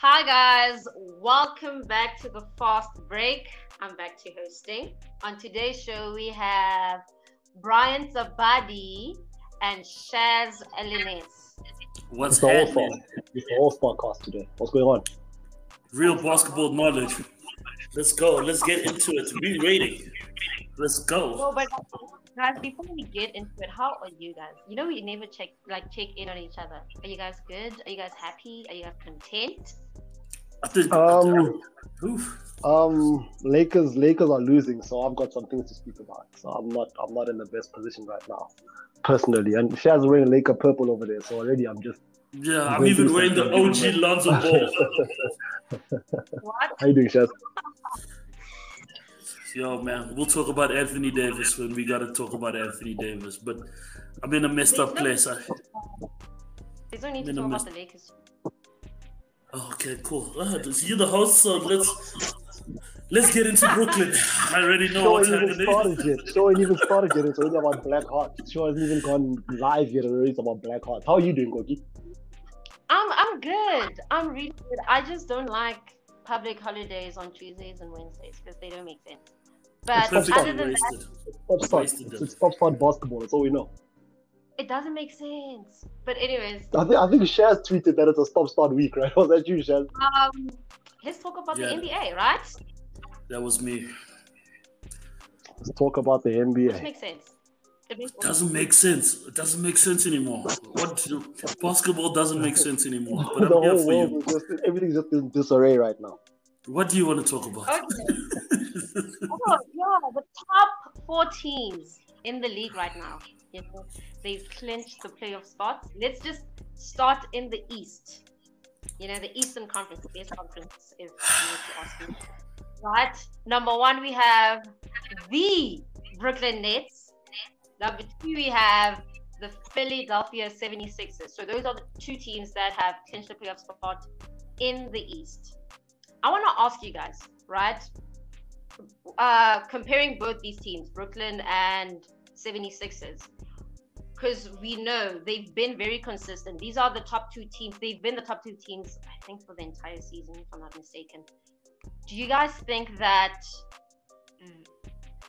Hi guys, welcome back to the fast break. I'm back to hosting. On today's show, we have Brian Zabadi and Shaz Elines. What's It's the whole happening? It's the whole podcast today. What's going on? Real basketball knowledge. Let's go. Let's get into it. Be ready. Let's go. Well, but guys, before we get into it, how are you guys? You know, we never check like check in on each other. Are you guys good? Are you guys happy? Are you guys content? I. Um, Oof. Um, Lakers, Lakers are losing, so I've got some things to speak about. So I'm not, I'm not in the best position right now, personally. And she Shaz wearing Laker purple over there, so already I'm just. Yeah, I'm even wearing the. OG Lonzo Ball. What? How you doing, Shaz? Yo, man, we'll talk about Anthony Davis when we got to talk about Anthony Davis. But I'm in a messed up place. I, There's no need to talk about the Lakers. Okay, cool. Uh, so you're the host, so let's let's get into Brooklyn. I already know Show what's ain't even happening. started yet. Show ain't even started yet. It's already about Black Heart. Show hasn't even gone live yet. Already it's about Black Heart. How are you doing, Gogi? I'm I'm good. I'm really good. I just don't like public holidays on Tuesdays and Wednesdays because they don't make sense. But Perfect. other than that, wasted. Stop start. Wasted It's, them. it's stop start basketball. That's all we know. It doesn't make sense. But anyways, I think I think Shaz tweeted that it's a stop start week, right? Was that you, Shaz? um, let's talk about Yeah. the NBA, right? That was me. Let's talk about the NBA. Which NBA. makes sense. It makes doesn't make sense. It doesn't make sense anymore. What basketball doesn't make sense anymore. But the I'm here whole for world you. is just everything's just in disarray right now. What do you want to talk about? Okay. Oh, yeah, the top four teams in the league right now. You know, they've clinched the playoff spots. Let's just start in the East. You know, the Eastern Conference, the conference is. Right. Number one, we have the Brooklyn Nets. Number two, we have the Philadelphia 76ers. So those are the two teams that have clinched the playoff spot in the East. I want to ask you guys, right? uh, comparing both these teams, Brooklyn and 76ers, because we know they've been very consistent. These are the top two teams. They've been the top two teams, I think, for the entire season, if I'm not mistaken. Do you guys think that? Mm,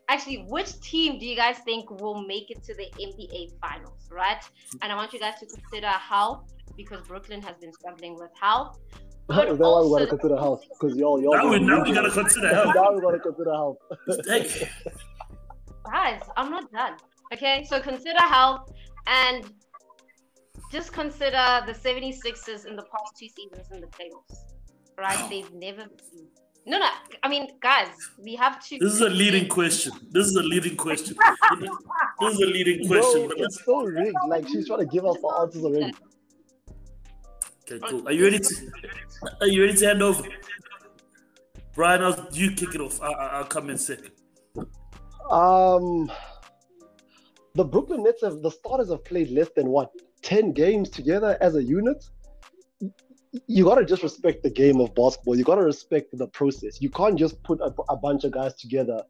actually, which team do you guys think will make it to the NBA Finals, right? And I want you guys to consider health because Brooklyn has been struggling with health. But that why we also- gotta consider health? Because y'all, y'all. Now we, now we gotta consider health. now we gotta consider health. Guys, I'm not done. Okay, so consider health and just consider the 76ers in the past two seasons in the playoffs. Right? They've never been. No, no. I mean, guys, we have to. this is a leading question. This is a leading question. This is a leading question. Bro, it's so rigged. Like she's trying to give us the answers already. okay, cool. Are you ready to? Are you ready to hand over? Brian, I'll, you kick it off. I, I, I'll come in second. Um, the Brooklyn Nets have the starters have played less than what ten games together as a unit. You gotta just respect the game of basketball. You gotta respect the process. You can't just put a, a bunch of guys together,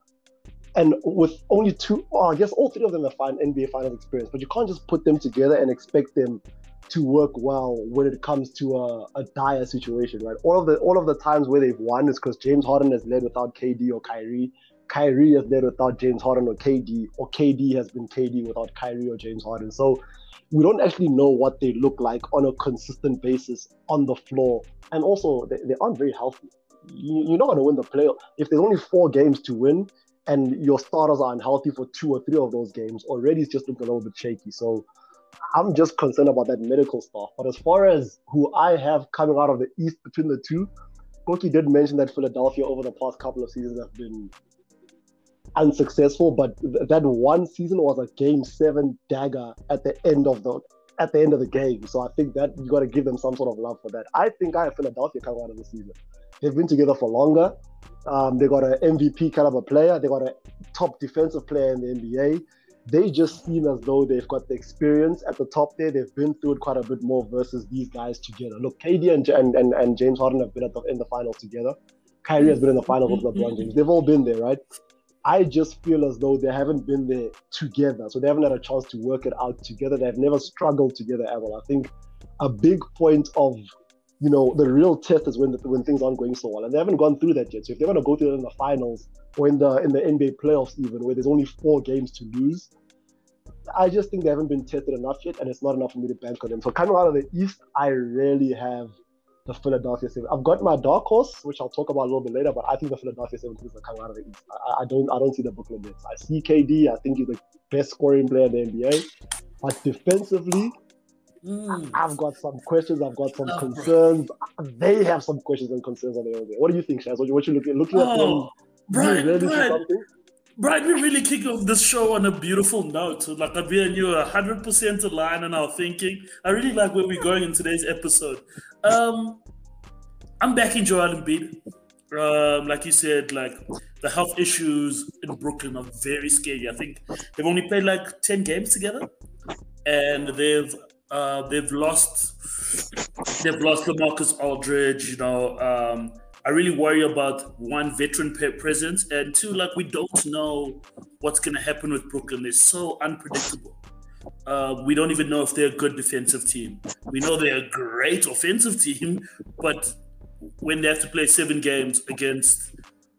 and with only two, I guess all three of them have fine NBA Finals experience, but you can't just put them together and expect them to work well when it comes to a, a dire situation, right? All of the all of the times where they've won is because James Harden has led without KD or Kyrie. Kyrie is there without James Harden or KD, or KD has been KD without Kyrie or James Harden. So we don't actually know what they look like on a consistent basis on the floor. And also, they, they aren't very healthy. You, you're not going to win the playoff. If there's only four games to win and your starters are unhealthy for two or three of those games, already it's just looking a little bit shaky. So I'm just concerned about that medical stuff. But as far as who I have coming out of the East between the two, Koki did mention that Philadelphia over the past couple of seasons have been unsuccessful, but th- that one season was a game seven dagger at the end of the at the end of the game. So I think that you got to give them some sort of love for that. I think I have Philadelphia coming out of the season. They've been together for longer. Um, they got an MVP caliber player. They got a top defensive player in the NBA. They just seem as though they've got the experience at the top there. They've been through it quite a bit more versus these guys together. Look, KD and, and, and, and James Harden have been the, in the finals together. Kyrie has been in the finals with LeBron James. They've all been there, right? I just feel as though they haven't been there together. So they haven't had a chance to work it out together. They've never struggled together ever. I think a big point of you know, the real test is when the, when things aren't going so well, and they haven't gone through that yet. So if they're going to go through it in the finals or in the in the NBA playoffs, even where there's only four games to lose, I just think they haven't been tested enough yet, and it's not enough for me to bank on them. So coming out of the East, I really have the Philadelphia Seven. I've got my dark horse, which I'll talk about a little bit later, but I think the Philadelphia 76ers are coming out of the East. I, I don't I don't see the Brooklyn Nets. I see KD. I think he's the best scoring player in the NBA, but defensively, Mm. I've got some questions. I've got some Oh, bro. concerns. They have some questions and concerns on their own. What do you think, Shaz? What you, what you looking looking at them? Oh, do you Brian, really Brian, something? Brian, we really kick off this show on a beautiful note. Like I've been you are hundred percent aligned in our thinking. I really like where we're going in today's episode. Um, I'm backing Joel Embiid. Um, like you said, like the health issues in Brooklyn are very scary. I think they've only played like ten games together, and they've uh, they've lost they've lost Lamarcus Aldridge. You know, um, I really worry about one veteran presence and two, like we don't know what's going to happen with Brooklyn. They're so unpredictable. Uh, we don't even know if they're a good defensive team. We know they're a great offensive team, but when they have to play seven games against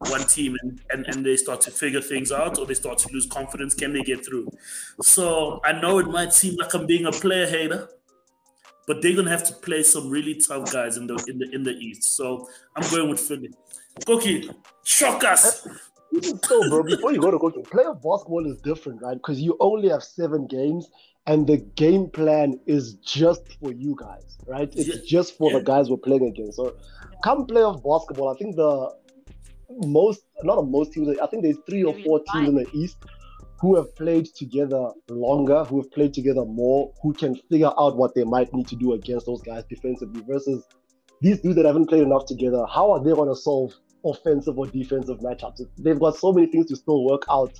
one team and, and, and they start to figure things out or they start to lose confidence, can they get through? So I know it might seem like I'm being a player hater, but they're gonna have to play some really tough guys in the in the in the East. So I'm going with Philly. Koki, shock us. Even so, bro, before you go to coaching, playoff basketball is different, right? Because you only have seven games, and the game plan is just for you guys, right? It's Yeah. just for Yeah. the guys we're playing against. So, come playoff basketball, I think the most, not the most teams, I think there's three or four teams in the East who have played together longer, who have played together more, who can figure out what they might need to do against those guys defensively versus these dudes that haven't played enough together. How are they going to solve offensive or defensive matchups? They've got so many things to still work out,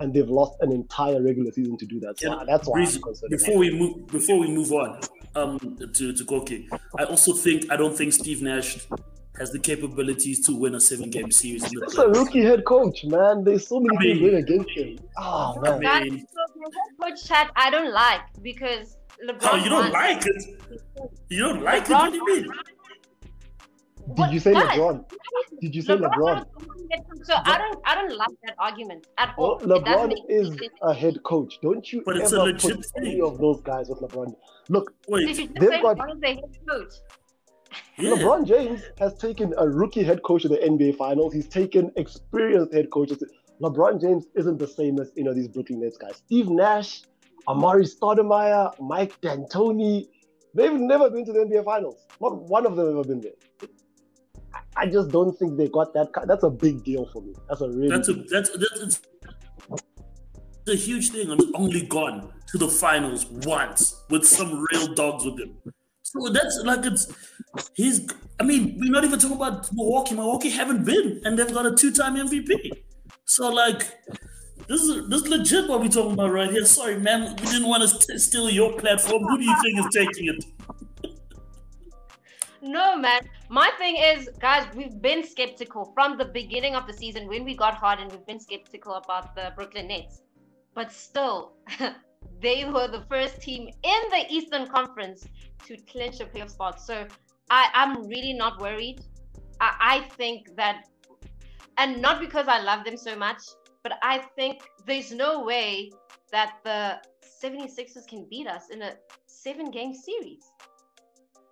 and they've lost an entire regular season to do that. So Yeah, that's why I'm before we move before we move on um to to Koki, I also think I don't think Steve Nash has the capabilities to win a seven game series in the a rookie head coach, man. There's so many I things mean- going against him. Oh man. That mean- is coach chat I don't like because oh, LeBron. Oh, you don't like it? You don't like it? What do you mean? Did you say Guys, LeBron? Did you say LeBron? was that- So I don't, I don't like that argument at all. Well, LeBron is sense. a head coach. Don't you But it's a ever legit put thing. any of those guys with LeBron. Look, Did Wait, you just they've say got- LeBron is the head coach? LeBron James has taken a rookie head coach to the NBA Finals. He's taken experienced head coaches. LeBron James isn't the same as you know these Brooklyn Nets guys. Steve Nash, Amar'e Stoudemire, Mike D'Antoni. They've never been to the NBA Finals. Not one of them ever been there. I- just don't think they got that. That's a big deal for me. That's a really. That's a that's that's a huge thing. I'm only gone to the finals once with some real dogs with him. So that's like it's he's. I mean, we're not even talking about Milwaukee. Milwaukee haven't been, and they've got a two-time MVP. So like, this is this is legit what we're talking about right here. Sorry, man, we didn't want to st- steal your platform. Who do you think is taking it? No, man. My thing is, guys, we've been skeptical from the beginning of the season when we got hard, and we've been skeptical about the Brooklyn Nets. But still, they were the first team in the Eastern Conference to clinch a playoff spot. So I, I'm really not worried. I, I think that, and not because I love them so much, but I think there's no way that the 76ers can beat us in a seven game series.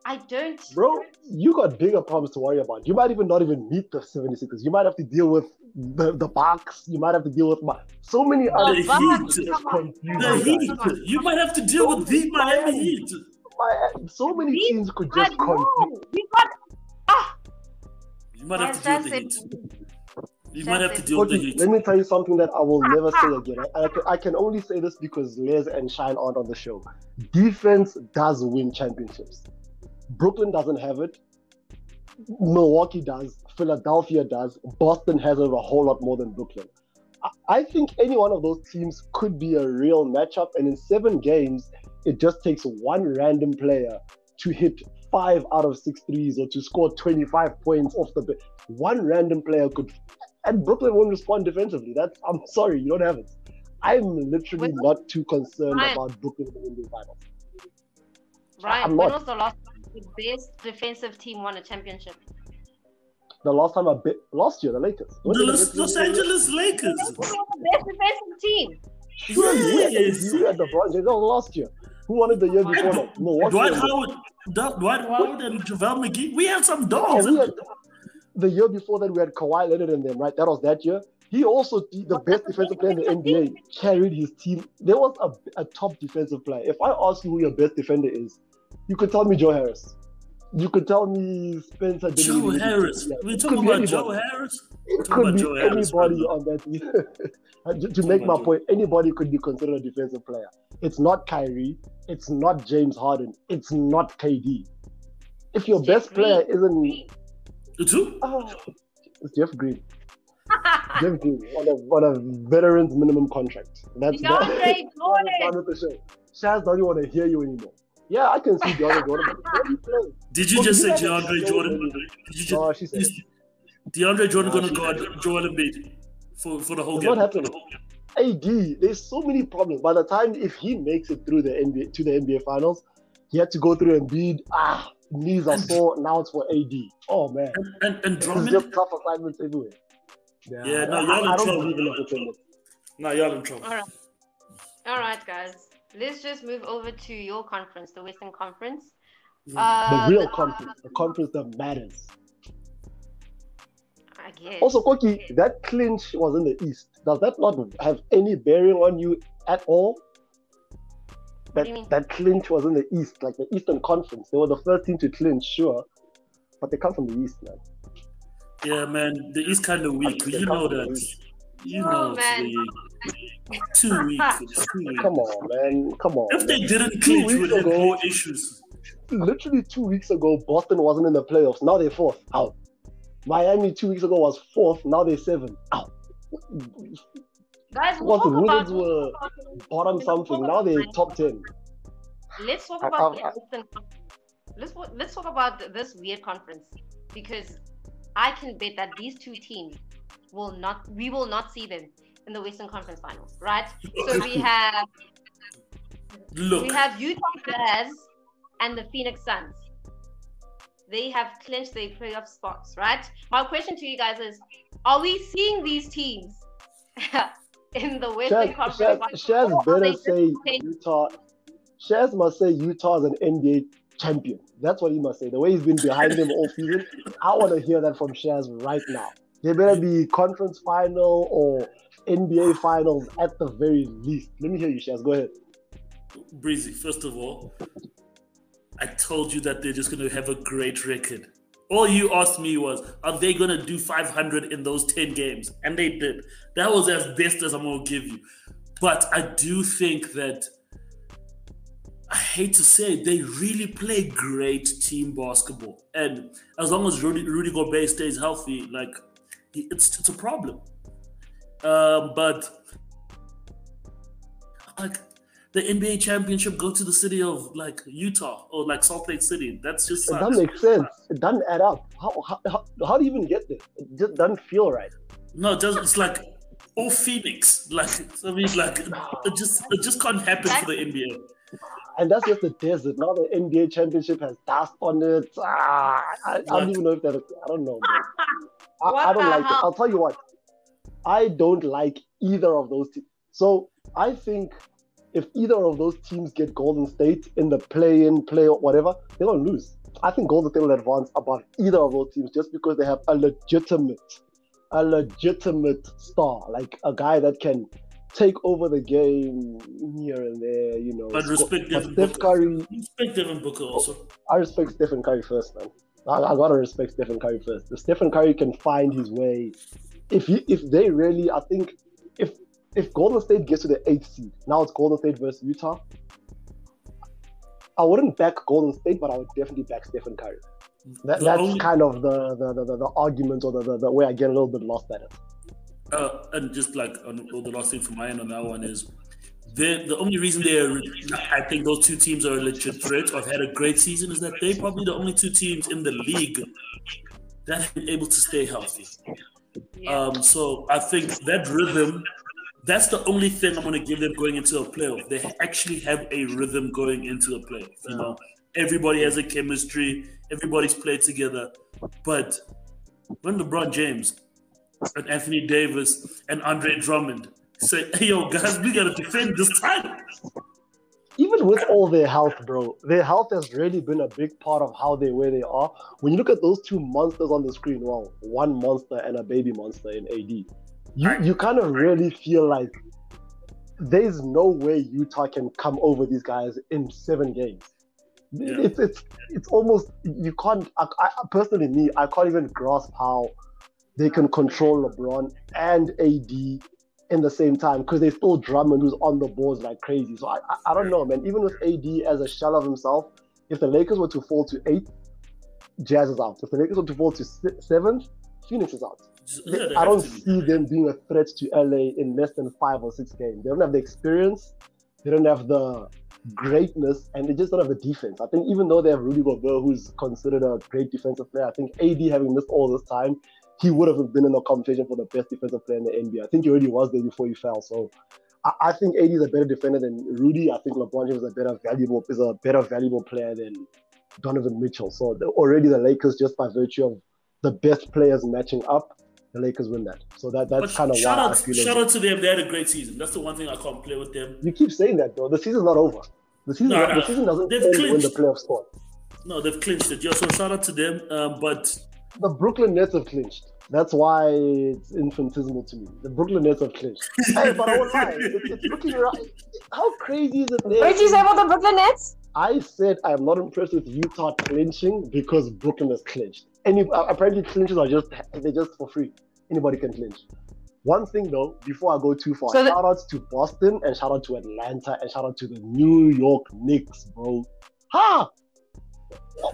I don't. Bro, you got bigger problems to worry about. You might even not even meet the 76ers. You might have to deal with the, the Bucks. You might have to deal with my, so many other The teams Heat. just The you. Heat. You might have to deal with the Miami Heat. My- So many Heat? teams could just confuse. know. We got. Ah, You might have to deal with the Heat. You might have to deal with the Heat. let me tell you something that I will never say again. I, I, can, I can only say this because Les and Shine aren't on the show. Defense does win championships. Brooklyn doesn't have it. Milwaukee does. Philadelphia does. Boston has it a whole lot more than Brooklyn. I, think any one of those teams could be a real matchup. And in seven games, it just takes one random player to hit five out of six threes or to score 25 points off the bench. One random player could and Brooklyn won't respond defensively. That's I'm sorry, you don't have it. I'm literally not too concerned Ryan. about Brooklyn in the finals. Ryan, I'm when not. was the last the best defensive team won a championship? The last time I bet last year, the Lakers. When The Los, Los? Angeles Lakers. They the best defensive team. We had, we Yes. we had the Bron- that was last year. Who won it the year before that? No, what Dwight year? Howard, Du- Dwight Howard, and JaVale McGee. We had some dogs. we had, the year before that, we had Kawhi Leonard in them, right? That was that year. He also, the the best defensive player in the NBA, carried his team. There was a, a top defensive player. If I ask you who your best defender is, you could tell me Joe Harris. You could tell me Spencer Joe Dinwiddie. Harris. Yeah, We're talking could about Joe. Harris. It could be Joe anybody brother. on that to, to make my Joe. point, anybody could be considered a defensive player. It's not Kyrie. It's not James Harden. It's not KD. If your It's best Jeff player Green. isn't, It's who? oh, it's Jeff Green. Jeff Green on a, on a veteran's minimum contract. That's DeAndre that- Jordan. the show. Shaz don't want to hear you anymore. Yeah, I can see DeAndre Jordan. But where do you play? Did you Well, just say you haven't DeAndre Jordan? Did you just, No, she said. is DeAndre Jordan No, going to she guard said- Joel Embiid for, for the whole game? not happening. AD, there's so many problems. By the time if he makes it through the NBA to the NBA finals, he had to go through Embiid. Ah, knees are sore. Now it's for AD. Oh man, And, and, and it's Drummond? just tough assignments everywhere. Yeah, no, y'all in trouble. believe in the pretenders. Nah, y'all in trouble. All right. All right, guys. Let's just move over to your conference, the Western Conference. Mm. The Uh, real conference, the conference that matters. I guess. Also, Koki, that clinch was in the East. Does that not have any bearing on you at all? That do you mean? that clinch was in the East, like the Eastern Conference. They were the first team to clinch, sure, but they come from the East, man. Yeah, man, the East kind of weak. You know that. East. You Oh, know man. it's the too weak. It's too weak. Come on, man. Come on. If they didn't clinch, weeks we'd have ago- more issues. Literally two weeks ago, Boston wasn't in the playoffs. Now they're fourth. Out. Miami two weeks ago was fourth. Now they're seventh. Out. Guys, we'll What the talk about, Wizards were bottom something. Now they're top ten. Let's talk about I- the Let's let's talk about this weird conference because I can bet that these two teams will not. We will not see them in the Western Conference Finals, right? So we have Look, we have Utah Jazz and the Phoenix Suns. They have clinched their playoff spots, right? My question to you guys is: Are we seeing these teams in the Western Shaz, Conference? Shaz, Finals, Shaz better they say Utah. Shaz must say Utah is an NBA champion. That's what he must say. The way he's been behind them all season, I want to hear that from Shaz right now. They better be conference final or NBA finals at the very least. Let me hear you, Shaz. Go ahead. Breezy, first of all, I told you that they're just going to have a great record. All you asked me was, are they going to do 500 in those 10 games? And they did. That was as best as I'm going to give you. But I do think that, I hate to say it, they really play great team basketball. And as long as Rudy, Rudy Gobert stays healthy, like, it's, it's a problem. Um, but, like, the NBA championship go to the city of like Utah or like Salt Lake City. That's just It doesn't make sense. It doesn't add up. How, how, how, how do you even get there? It just doesn't feel right. no, it just it's like or Phoenix. Like I mean, like it just it just can't happen for the NBA. And that's just the desert. Now the NBA championship has dust on it. Ah, I, I don't even know if that. I don't know. Man. I, I don't the like it. I'll tell you what. I don't like either of those teams. So I think if either of those teams get Golden State in the play-in, play or whatever, they're gonna lose. I think Golden State will advance above either of those teams just because they have a legitimate, a legitimate star, like a guy that can take over the game here and there. You know, But respect but Devin Steph Booker. Curry, Respect Devin Booker also. I respect Stephen Curry first, man. I, I gotta respect Stephen Curry first. If Stephen Curry can find his way, if he, if they really, I think, if if Golden State gets to the eighth seed, now it's Golden State versus Utah. I wouldn't back Golden State, but I would definitely back Stephen Curry. That, that's only- kind of the the, the, the, the argument or the, the, the way I get a little bit lost at it. Uh, and just like on, the last thing from my end on that one is the only reason they're I think those two teams are a legit threat or have had a great season is that they're probably the only two teams in the league that have been able to stay healthy. Yeah. Um, so I think that rhythm, that's the only thing I'm going to give them going into a playoff. They actually have a rhythm going into a playoff. You know, everybody has a chemistry, everybody's played together. But when LeBron James and Anthony Davis and Andre Drummond say, hey, yo, guys, we got to defend this title. Even with all their health, bro, their health has really been a big part of how they where they are. When you look at those two monsters on the screen, well, one monster and a baby monster in AD, you, you kind of really feel like there's no way Utah can come over these guys in seven games. Yeah. It's it's it's almost you can't. I, I, personally, me, I can't even grasp how they can control LeBron and AD in the same time because they still Drummond who's on the boards like crazy. So I, I, I don't know, man. Even with AD as a shell of himself, if the Lakers were to fall to eight, Jazz is out. If the Lakers were to fall to seventh, Phoenix is out. Yeah, I don't see them being a threat to LA in less than five or six games. They don't have the experience. They don't have the greatness, and they just don't have the defense. I think even though they have Rudy Gobert, who's considered a great defensive player, I think AD having missed all this time he would have been in the conversation for the best defensive player in the NBA. I think he already was there before he fell. So I, I think AD is a better defender than Rudy. I think LeBron James is a better valuable is a better valuable player than Donovan Mitchell. So the, already the Lakers, just by virtue of the best players matching up, the Lakers win that. So that that's kind of why out, I feel. Shout out to them. They had a great season. That's the one thing I can't play with them. You keep saying that though. The season's not over. The season, no, no. the season doesn't end when the playoff spot. No, they've clinched it. Yeah, so shout out to them. Um, but the Brooklyn Nets have clinched. That's why it's infinitesimal to me. The Brooklyn Nets have clinched. hey, but I won't lie. It's, it's looking right. How crazy is it? What did you say about the Brooklyn Nets? I said I'm not impressed with Utah clinching because Brooklyn has clinched. Any uh, apparently clinches are just they're just for free. Anybody can clinch. One thing though, before I go too far, so the- shout outs to Boston and shout out to Atlanta and shout out to the New York Knicks, bro. Ha!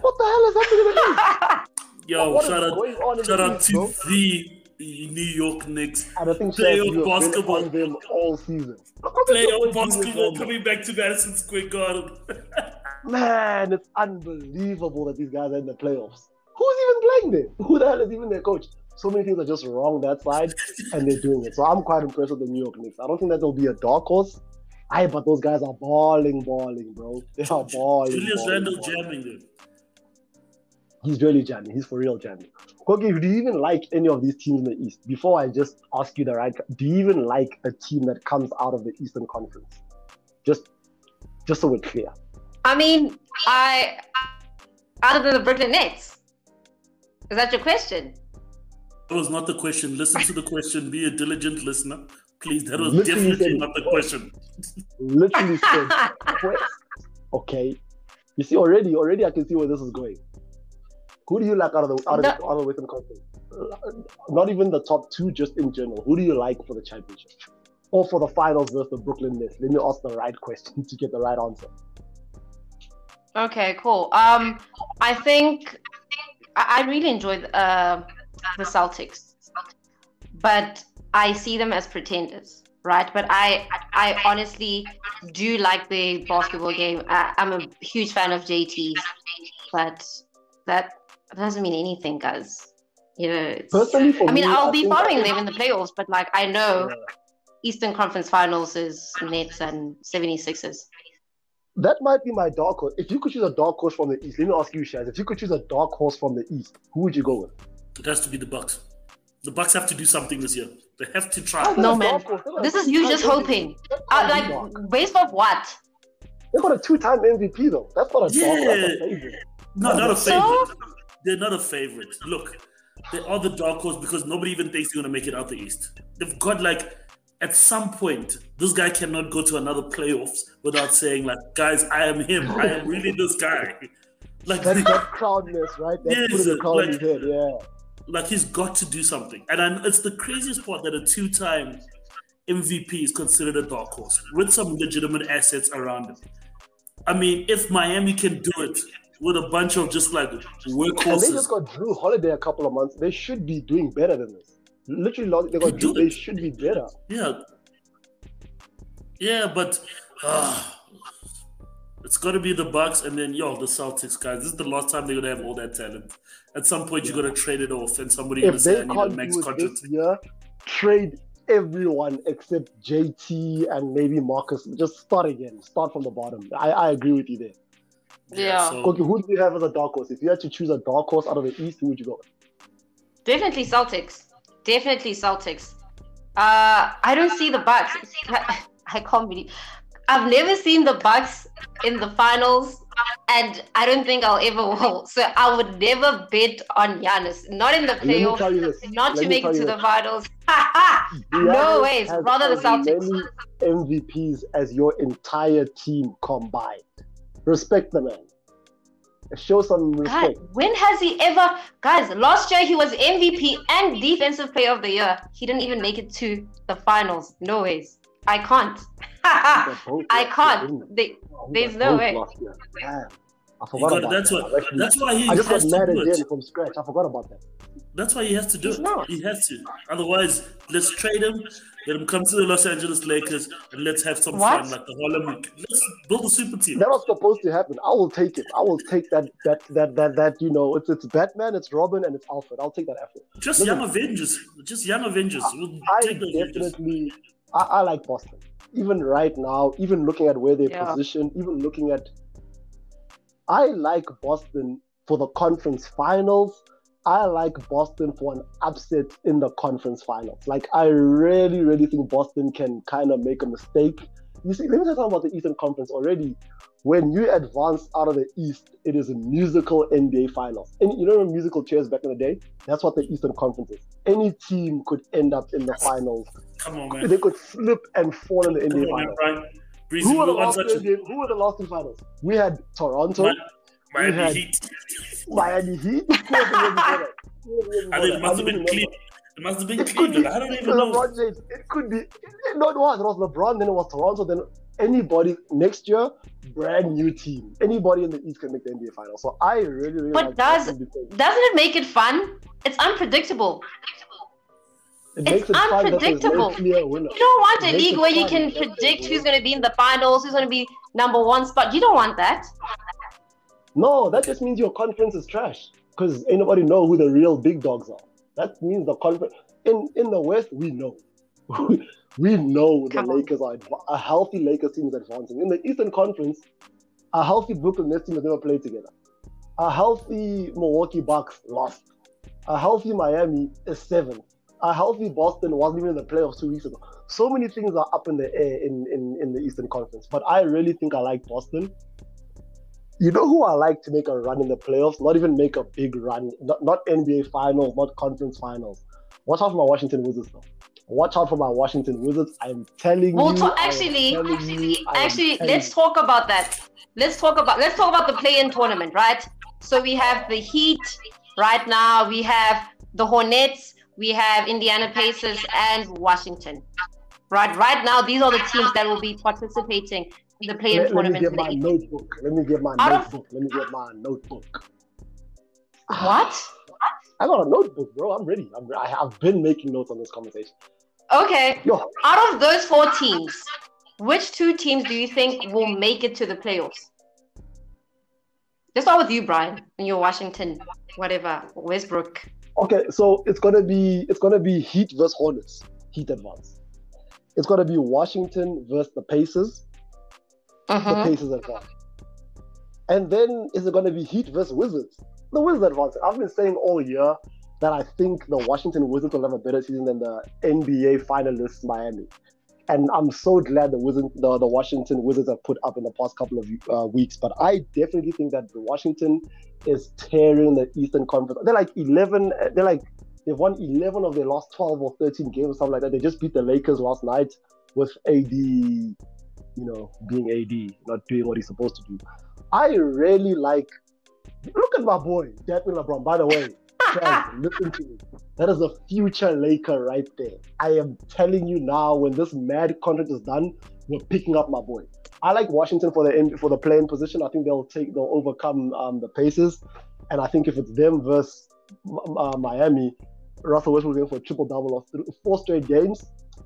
What the hell is happening in the Yo, what shout out, shout out to bro? the New York Knicks. I think playoff basketball them all season. Playoff basketball coming back to Madison Square Garden. Man, it's unbelievable that these guys are in the playoffs. Who's even playing there? Who the hell is even their coach? So many things are just wrong that side, and they're doing it. So I'm quite impressed with the New York Knicks. I don't think that they'll be a dark horse. Aye, but those guys are balling, balling, bro. They are balling. Julius Randle jamming them he's really jamming. He's for real jamming. Kogi, do you even like any of these teams in the East? Before I just ask you the right, do you even like a team that comes out of the Eastern Conference? Just, just so we're clear. I mean, I other than the Brooklyn Nets. Is that your question? That was not the question. Listen to the question. Be a diligent listener. Please, that was Literally definitely not the question. Literally said, okay. You see, already, already I can see where this is going. Who do you like out of the out of, the, out of the Western Conference? Not even the top two, just in general. Who do you like for the championship or for the finals versus the Brooklyn Nets? Let me ask the right question to get the right answer. Okay, cool. Um, I think I, really enjoyed uh, the Celtics, but I see them as pretenders, right? But I, I honestly do like the basketball game. I, I'm a huge fan of JT, but that it doesn't mean anything, guys. You know, personally, I mean, me, I'll I be following them in the playoffs, but like I know yeah. Eastern Conference Finals is Nets and 76ers. That might be my dark horse. If you could choose a dark horse from the East, let me ask you, Shaz. If you could choose a dark horse from the East, who would you go with? It has to be the Bucks. The Bucks have to do something this year. They have to try. No man, this is you just hoping. Uh, like based off what? They got a two-time MVP though. That's not a yeah. dark horse. No, not a favorite. So? They're not a favorite. Look, they are the dark horse because nobody even thinks they're gonna make it out the East. They've got like at some point, this guy cannot go to another playoffs without saying like, guys, I am him. I am really this guy. Like that, that crowdness, right? That's yes, like, head, yeah. Like he's got to do something, and I, it's the craziest part that a two-time MVP is considered a dark horse with some legitimate assets around him. I mean, if Miami can do it, with a bunch of just like workhorses. And they just got Jrue Holiday a couple of months. They should be doing better than this. Literally, they got Jrue. They should be better. Yeah. Yeah, but uh, it's got to be the Bucks and then yo the Celtics guys. This is the last time they're gonna have all that talent. At some point, yeah. you're gonna trade it off, and somebody if say, "I need a max contract." Year, trade everyone except JT and maybe Marcus. Just start again. Start from the bottom. I, I agree with you there. Yeah. so- Okay, who do you have as a dark horse? If you had to choose a dark horse out of the East, who would you go? Definitely Celtics. Definitely Celtics. Uh, I don't see the Bucks. I can't believe. I've never seen the Bucks in the finals, and I don't think I'll ever will. So I would never bet on Giannis. Not in the playoffs. tell you this. Not Let to make it you to the this. finals. Ha ha! No way, ways. Rather the as Celtics. many MVPs as your entire team combined. Respect the man. Show some God, respect. when has he ever? Guys, last year he was MVP and Defensive Player of the Year. He didn't even make it to the finals. No ways. I can't. I can't. They, they? there's no way. last year. Damn. I forgot got- about that's that. what. I That's why he I just got has mad do again from scratch. I forgot about that. That's why he has to do He's it. not. He has to. Otherwise, let's trade him. Let him come to the Los Angeles Lakers and let's have some What? fun like the Harlem Let's build a super team. That was supposed to happen. I will take it. I will take that. That. That. That. That. You know, it's it's Batman, it's Robin, and it's Alfred. I'll take that effort. Just Listen. young Avengers. Just young Avengers. We'll I take the definitely, I, I like Boston. Even right now, even looking at where they're Yeah. positioned, even looking at, I like Boston for the conference finals. I like Boston for an upset in the conference finals. Like I really, really think Boston can kind of make a mistake. You see, let me tell you about the Eastern Conference already. When you advance out of the East, it is a musical NBA Finals. And you know, musical chairs back in the day. That's what the Eastern Conference is. Any team could end up in the finals Come on, man. they could slip and fall in the Come NBA on, finals. Brian. Breezy, Who were, the last a who were the last finals? We had Toronto, Mi- Miami had- Heat. Miami Heat. Who was the year before that? Who was the year I before think that? it must have been remember. Cleveland. It must have been It Cleveland. be I don't even know. James. It could be. It, no, it was. It was LeBron. Then it was Toronto. Then anybody next year, brand new team. Anybody in the East can make the NBA finals. So I really, really But like does- Doesn't it make it fun? It's unpredictable. it it's makes it fun that there's no unpredictable. clear winner. You don't want a league where you can predict who's going to be in the finals, who's going to be number one spot. You don't want that. No, that just means your conference is trash because anybody know who the real big dogs are. That means the conference in in the West we know. we know the Come on. Lakers are a healthy Lakers team is advancing. In the Eastern Conference, a healthy Brooklyn Nets team has never played together. A healthy Milwaukee Bucks lost. A healthy Miami is seventh. A healthy Boston wasn't even in the playoffs two weeks ago. So many things are up in the air in, in, in the Eastern Conference. But I really think I like Boston. You know who I like to make a run in the playoffs? Not even make a big run. Not, not NBA finals, not conference finals. Watch out for my Washington Wizards though. Watch out for my Washington Wizards. I'm telling Well, you. am actually, telling actually, you, actually, let's you. talk about that. Let's talk about let's talk about the play-in tournament, right? So we have the Heat right now. We have the Hornets. We have Indiana Pacers and Washington. Right, right now, these are the teams that will be participating in the play-in Let, let me get my notebook. Let me get my notebook. Let me get my notebook. What? I got a notebook, bro. I'm ready. I'm, I have been making notes on this conversation. Okay. Yo, Out of those four teams, which two teams do you think will make it to the playoffs? Let's start with you, Brian, in your Washington, whatever, Westbrook. Okay, so it's gonna be it's gonna be Heat versus Hornets. Heat advance. It's gonna be Washington versus the Pacers. The Mhm. Pacers advance. And then is it gonna be Heat versus Wizards? The Wizards advance. I've been saying all year that I think the Washington Wizards will have a better season than the NBA finalists Miami. And I'm so glad the Wizards, the, the Washington Wizards have put up in the past couple of uh, weeks. But I definitely think that Washington is tearing the Eastern Conference. They're like 11. They're like they've won 11 of their last 12 or 13 games or something like that. They just beat the Lakers last night with AD, you know, being AD, not doing what he's supposed to do. I really like. Look at my boy, Devin LeBron. By the way, Chaz, listen to me. That is a future Laker right there. I am telling you now, when this mad contract is done, we're picking up my boy. I like Washington for the for the play-in position. I think they'll take they'll overcome um, the Pacers, and I think if it's them versus uh, Miami, Russell Westbrook going for a triple double of th- four straight games,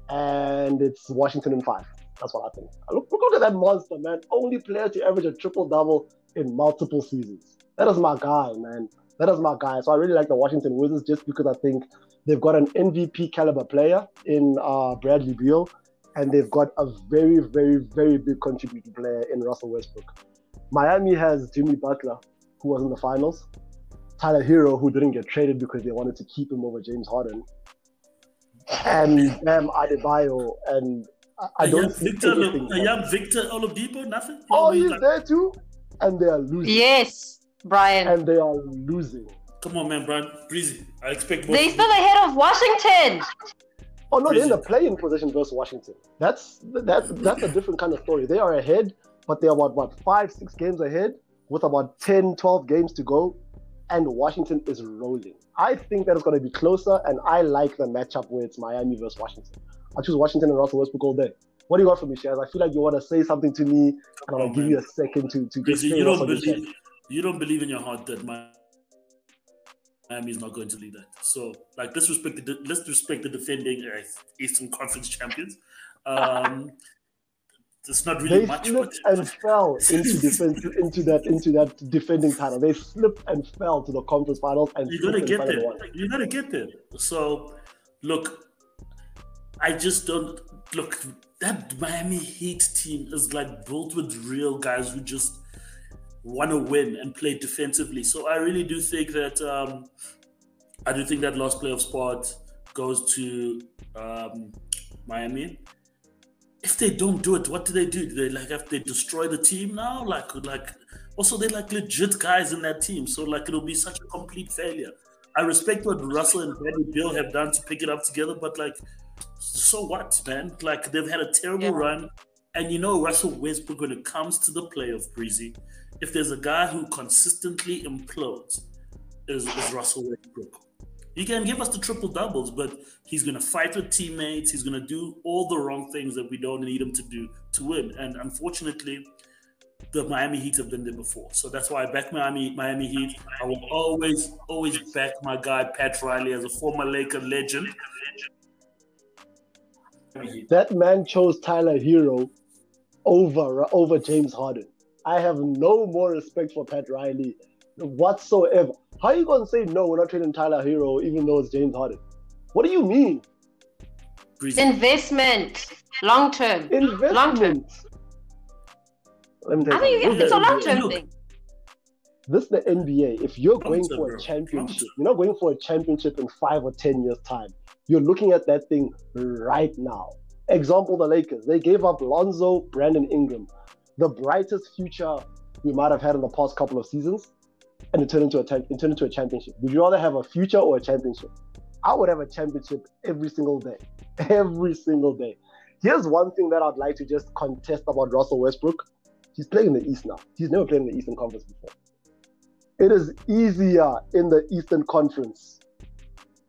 and it's Washington in five. That's what I think. Look, look at that monster, man! Only player to average a triple double in multiple seasons. That is my guy, man. That is my guy. So I really like the Washington Wizards just because I think they've got an MVP caliber player in uh, Bradley Beal, and they've got a very, very, very big contributing player in Russell Westbrook. Miami has Jimmy Butler, who was in the finals. Tyler Herro, who didn't get traded because they wanted to keep him over James Harden. And Bam Adebayo, and I, I A don't young see Victor, anything. a young Victor Oladipo, nothing. Oh, he's he's like, there too, and they are losing. Yes, Brian. And they are losing. Come on, man, Brian, breezy. I expect more. They're from still ahead of Washington. Oh no, they're in the play-in position versus Washington. That's that's that's a different kind of story. They are ahead, but they're about what five, six games ahead with about 10, 12 games to go, and Washington is rolling. I think that it's going to be closer, and I like the matchup where it's Miami versus Washington. I choose Washington and Russell Westbrook all day. What do you got for me, Shaz? I feel like you want to say something to me, and I'll give you a second to to say you don't on your chest. believe you don't believe in your heart that my Miami is not going to lead that. So, like, let's respect the let's respect the defending uh, Eastern Conference champions. Um, it's not really They much, slipped but and fell into defense into that into that defending title. They slipped and fell to the conference finals and you gotta get there. You gotta get there. So, look, I just don't look. That Miami Heat team is like built with real guys who just want to win and play defensively. So I really do think that um, I do think that last playoff spot goes to um, Miami. If they don't do it, what do they do? Do they like have they destroy the team now? Like like also they're like legit guys in that team. So like it'll be such a complete failure. I respect what Russell and Bradley Beal have done to pick it up together, but like so what, man? Like they've had a terrible Yeah. run. And you know Russell Westbrook when it comes to the playoff breezy, if there's a guy who consistently implodes, is, is Russell Westbrook. He can give us the triple doubles, but he's gonna fight with teammates. He's gonna do all the wrong things that we don't need him to do to win. And unfortunately, the Miami Heat have been there before. So that's why I back Miami Miami Heat. I will always, always back my guy Pat Riley as a former Laker legend. That man chose Tyler Herro over over James Harden. I have no more respect for Pat Riley whatsoever. How are you gonna say no? We're not trading Tyler Herro, even though it's James Harden. What do you mean? Breezy. Investment, long term. Investment. Let me tell I think you it's a long term thing. This is the NBA. If you're going for a championship, you're not going for a championship in five or ten years' time. You're looking at that thing right now. Example: the Lakers. They gave up Lonzo, Brandon Ingram, the brightest future we might have had in the past couple of seasons, and it turned into a it turned into a championship. Would you rather have a future or a championship? I would have a championship every single day, every single day. Here's one thing that I'd like to just contest about Russell Westbrook. He's playing in the East now. He's never played in the Eastern Conference before. It is easier in the Eastern Conference.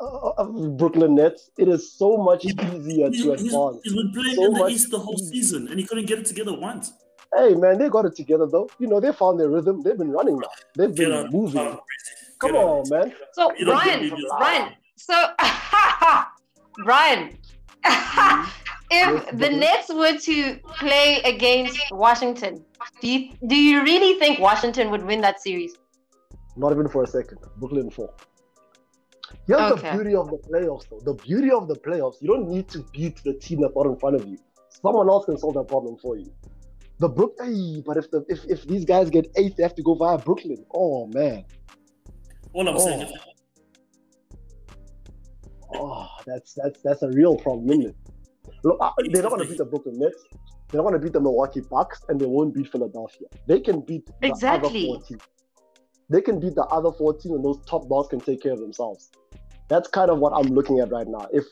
Uh, of Brooklyn Nets. It is so much easier He's, to he's- advance. he's been playing So in the East the whole easier. season, and he couldn't get it together once. Hey man, they got it together though. You know, they found their rhythm. They've been running now. They've been out, moving. out, Come Get out. on, man. So You don't Brian, get me this- Brian. So Brian, if the Nets were to play against Washington, do you do you really think Washington would win that series? Not even for a second. Brooklyn four. Here's Okay. the beauty of the playoffs, though. The beauty of the playoffs, you don't need to beat the team that's not in front of you. Someone else can solve that problem for you. The Brook, hey, but if the if, if these guys get eight, they have to go via Brooklyn. Oh man, All I'm Oh. saying oh that's that's that's a real problem, isn't it? Look, they're not gonna beat the Brooklyn Nets. They're not gonna beat the Milwaukee Bucks, and they won't beat Philadelphia. They can beat the Exactly. other four teams. They can beat the other four teams, and those top dogs can take care of themselves. That's kind of what I'm looking at right now. If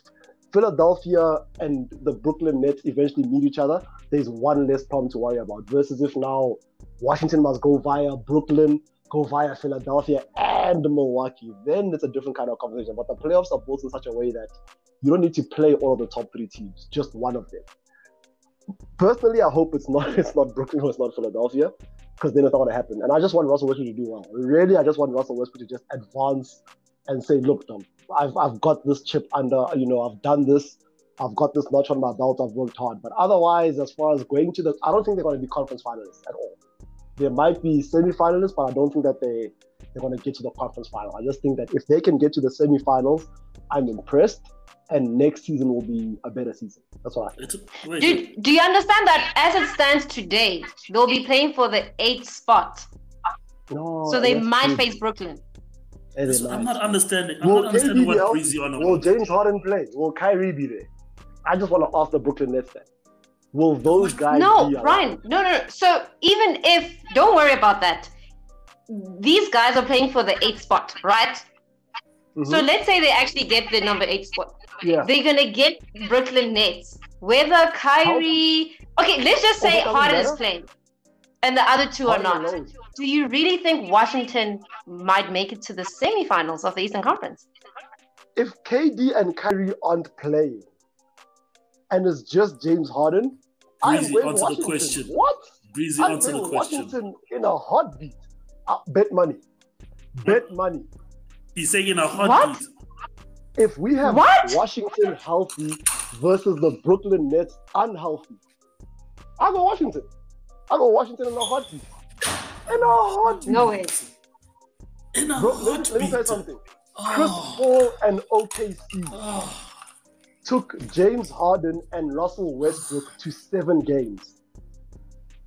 Philadelphia and the Brooklyn Nets eventually meet each other, there's one less problem to worry about. Versus if now Washington must go via Brooklyn, go via Philadelphia and Milwaukee, then it's a different kind of conversation. But the playoffs are built in such a way that you don't need to play all of the top three teams, just one of them. Personally, I hope it's not it's not Brooklyn or it's not Philadelphia, because then it's not to happen. And I just want Russell Westbrook to do well. Really, I just want Russell Westbrook to just advance and say, look, Dom, I've I've got this chip under, you know, I've done this, I've got this notch on my belt, I've worked hard. But otherwise, as far as going to the, I don't think they're going to be conference finalists at all. They might be semi-finalists, but I don't think that they they're going to get to the conference final. I just think that if they can get to the semi-finals, I'm impressed. and next season will be a better season. That's what I think. It's, wait, do you understand that as it stands today, they'll be playing for the eighth spot. No, So they might true. face Brooklyn. Yeah, so I'm not understanding. I'm Will not understanding what be out? Breezy on Will about. James Harden play? Will Kyrie be there? I just want to ask the Brooklyn Nets that. Will those guys No, be around? Brian. No, no, no. So even if, don't worry about that. These guys are playing for the eighth spot, right? Mhm. So let's say they actually get the number eight spot. yeah. They're gonna get Brooklyn Nets. Whether Kyrie, okay, let's just say Harden is playing, and the other two are not. alone. Do you really think Washington might make it to the semifinals of the Eastern Conference? If KD and Kyrie aren't playing, and it's just James Harden, I'm Breezy, with answer the Washington. question. What? Breezy, I'm answer the with question. Washington in a heartbeat. Uh, bet money. Bet money. He's saying in a heartbeat. If we have What? Washington healthy versus the Brooklyn Nets unhealthy, I go Washington. I go Washington in a heartbeat. In a heartbeat. No way. In a Bro, let, me, let me tell you heartbeat. something. Oh. Chris Oh, Paul and OKC oh. took James Harden and Russell Westbrook to seven games.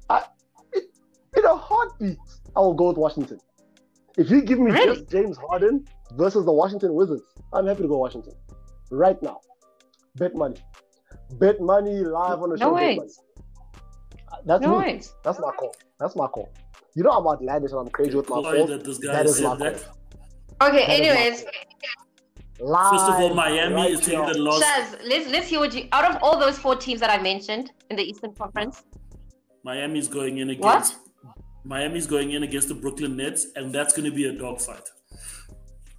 I, it, in a heartbeat, I will go with Washington. If you give me Really? just James Harden versus the Washington Wizards, I'm happy to go Washington right now. Bet money, bet money live on the No show. bet way. money. That's No me. way. That's my call. That's my call. You know I'm outlandish and I'm crazy with my Sorry that this guy That is my that. Okay, That is my anyways, Live, First of all, Miami right is taking the loss. Shaz, let's let's hear what you out of all those four teams that I mentioned in the Eastern Conference. Miami's going in against What? against Miami's going in against the Brooklyn Nets, and that's going to be a dogfight.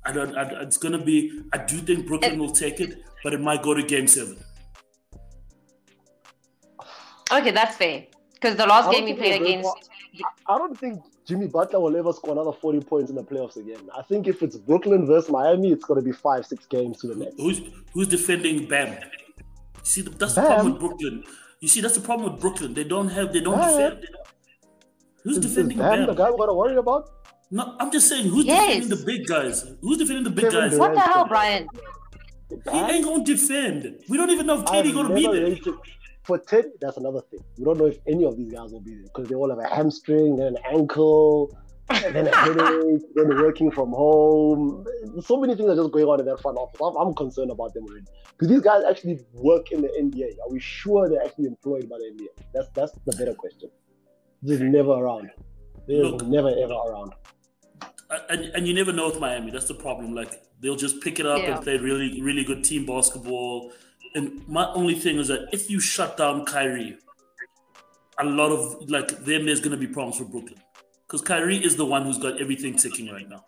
I don't. I, it's going to be. I do think Brooklyn And- will take it, but it might go to Game Seven. Okay, that's fair. Because the last game we played against I I don't think Jimmy Butler will ever score another 40 points in the playoffs again. I think if it's Brooklyn versus Miami, it's going to be five, six games to the next. Who's who's defending Bam? You see, that's the problem with Brooklyn. You see, that's the problem with Brooklyn. They don't have. They don't Bam? defend. They don't- Who's Is, is defending Bam Bam? the guy we got to worry about? No, I'm just saying, who's Yes. defending the big guys? Who's defending the big Kevin guys? Durant. what the hell, Brian? He ain't gonna defend. We don't even know if I've KD gonna be there. rated- For Ted, that's another thing. We don't know if any of these guys will be there because they all have a hamstring, then an ankle, and then a headache, then working from home. So many things are just going on in that front office. I'm, I'm concerned about them already. Do these guys actually work in the NBA? Are we sure they're actually employed by the NBA? That's that's the better question. Just never around. They're Look. never ever around. And, and you never know with Miami. That's the problem. Like they'll just pick it up Yeah. and play really, really good team basketball. And my only thing is that if you shut down Kyrie, a lot of like then there's gonna be problems for Brooklyn because Kyrie is the one who's got everything ticking right now.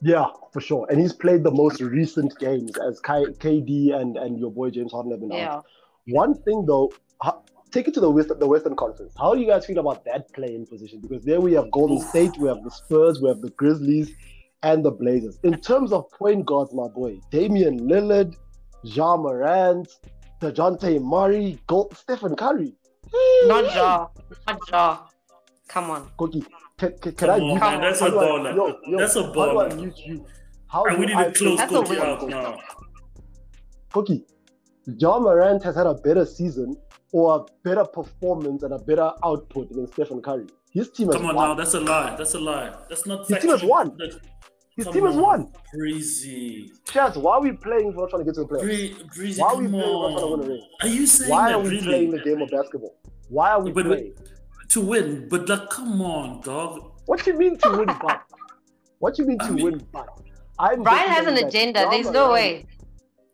Yeah, for sure. And he's played the most recent games as K- KD and, and your boy James Harden have been out. One thing though, ho- take it to the West, the Western Conference. How do you guys feel about that play-in position? Because there we have Golden Oof. State, we have the Spurs, we have the Grizzlies, and the Blazers. In terms of point guards, my boy, Damian Lillard, Ja Morant, DeJounte Murray, Gold, Stephen Curry. Not Ja. Not Ja. Come on. Cookie, can, can, can Come I on, mute man, you? that's a baller. Yo, yo, That's a How do I baller. mute you? How And we need I to close play- That's a Cookie out now. Cookie, Ja Morant has had a better season or a better performance and a better output than Stephen Curry. His team has Come on won. now, that's a lie. That's a lie. That's not. His team has won. That- His come team has won. Breezy, Chaz, why are we playing if we're not trying to get to the playoffs? Bree, Breezy, Why are we come playing if we're not trying to win a ring? Are you saying Why that are we really? playing the game of basketball? Why are we But- playing? to win? But like, come on, dog. What do you mean to win, but? What you mean I to mean- win, but? I'm Brian just has an saying that agenda. Ja There's no Morant- way.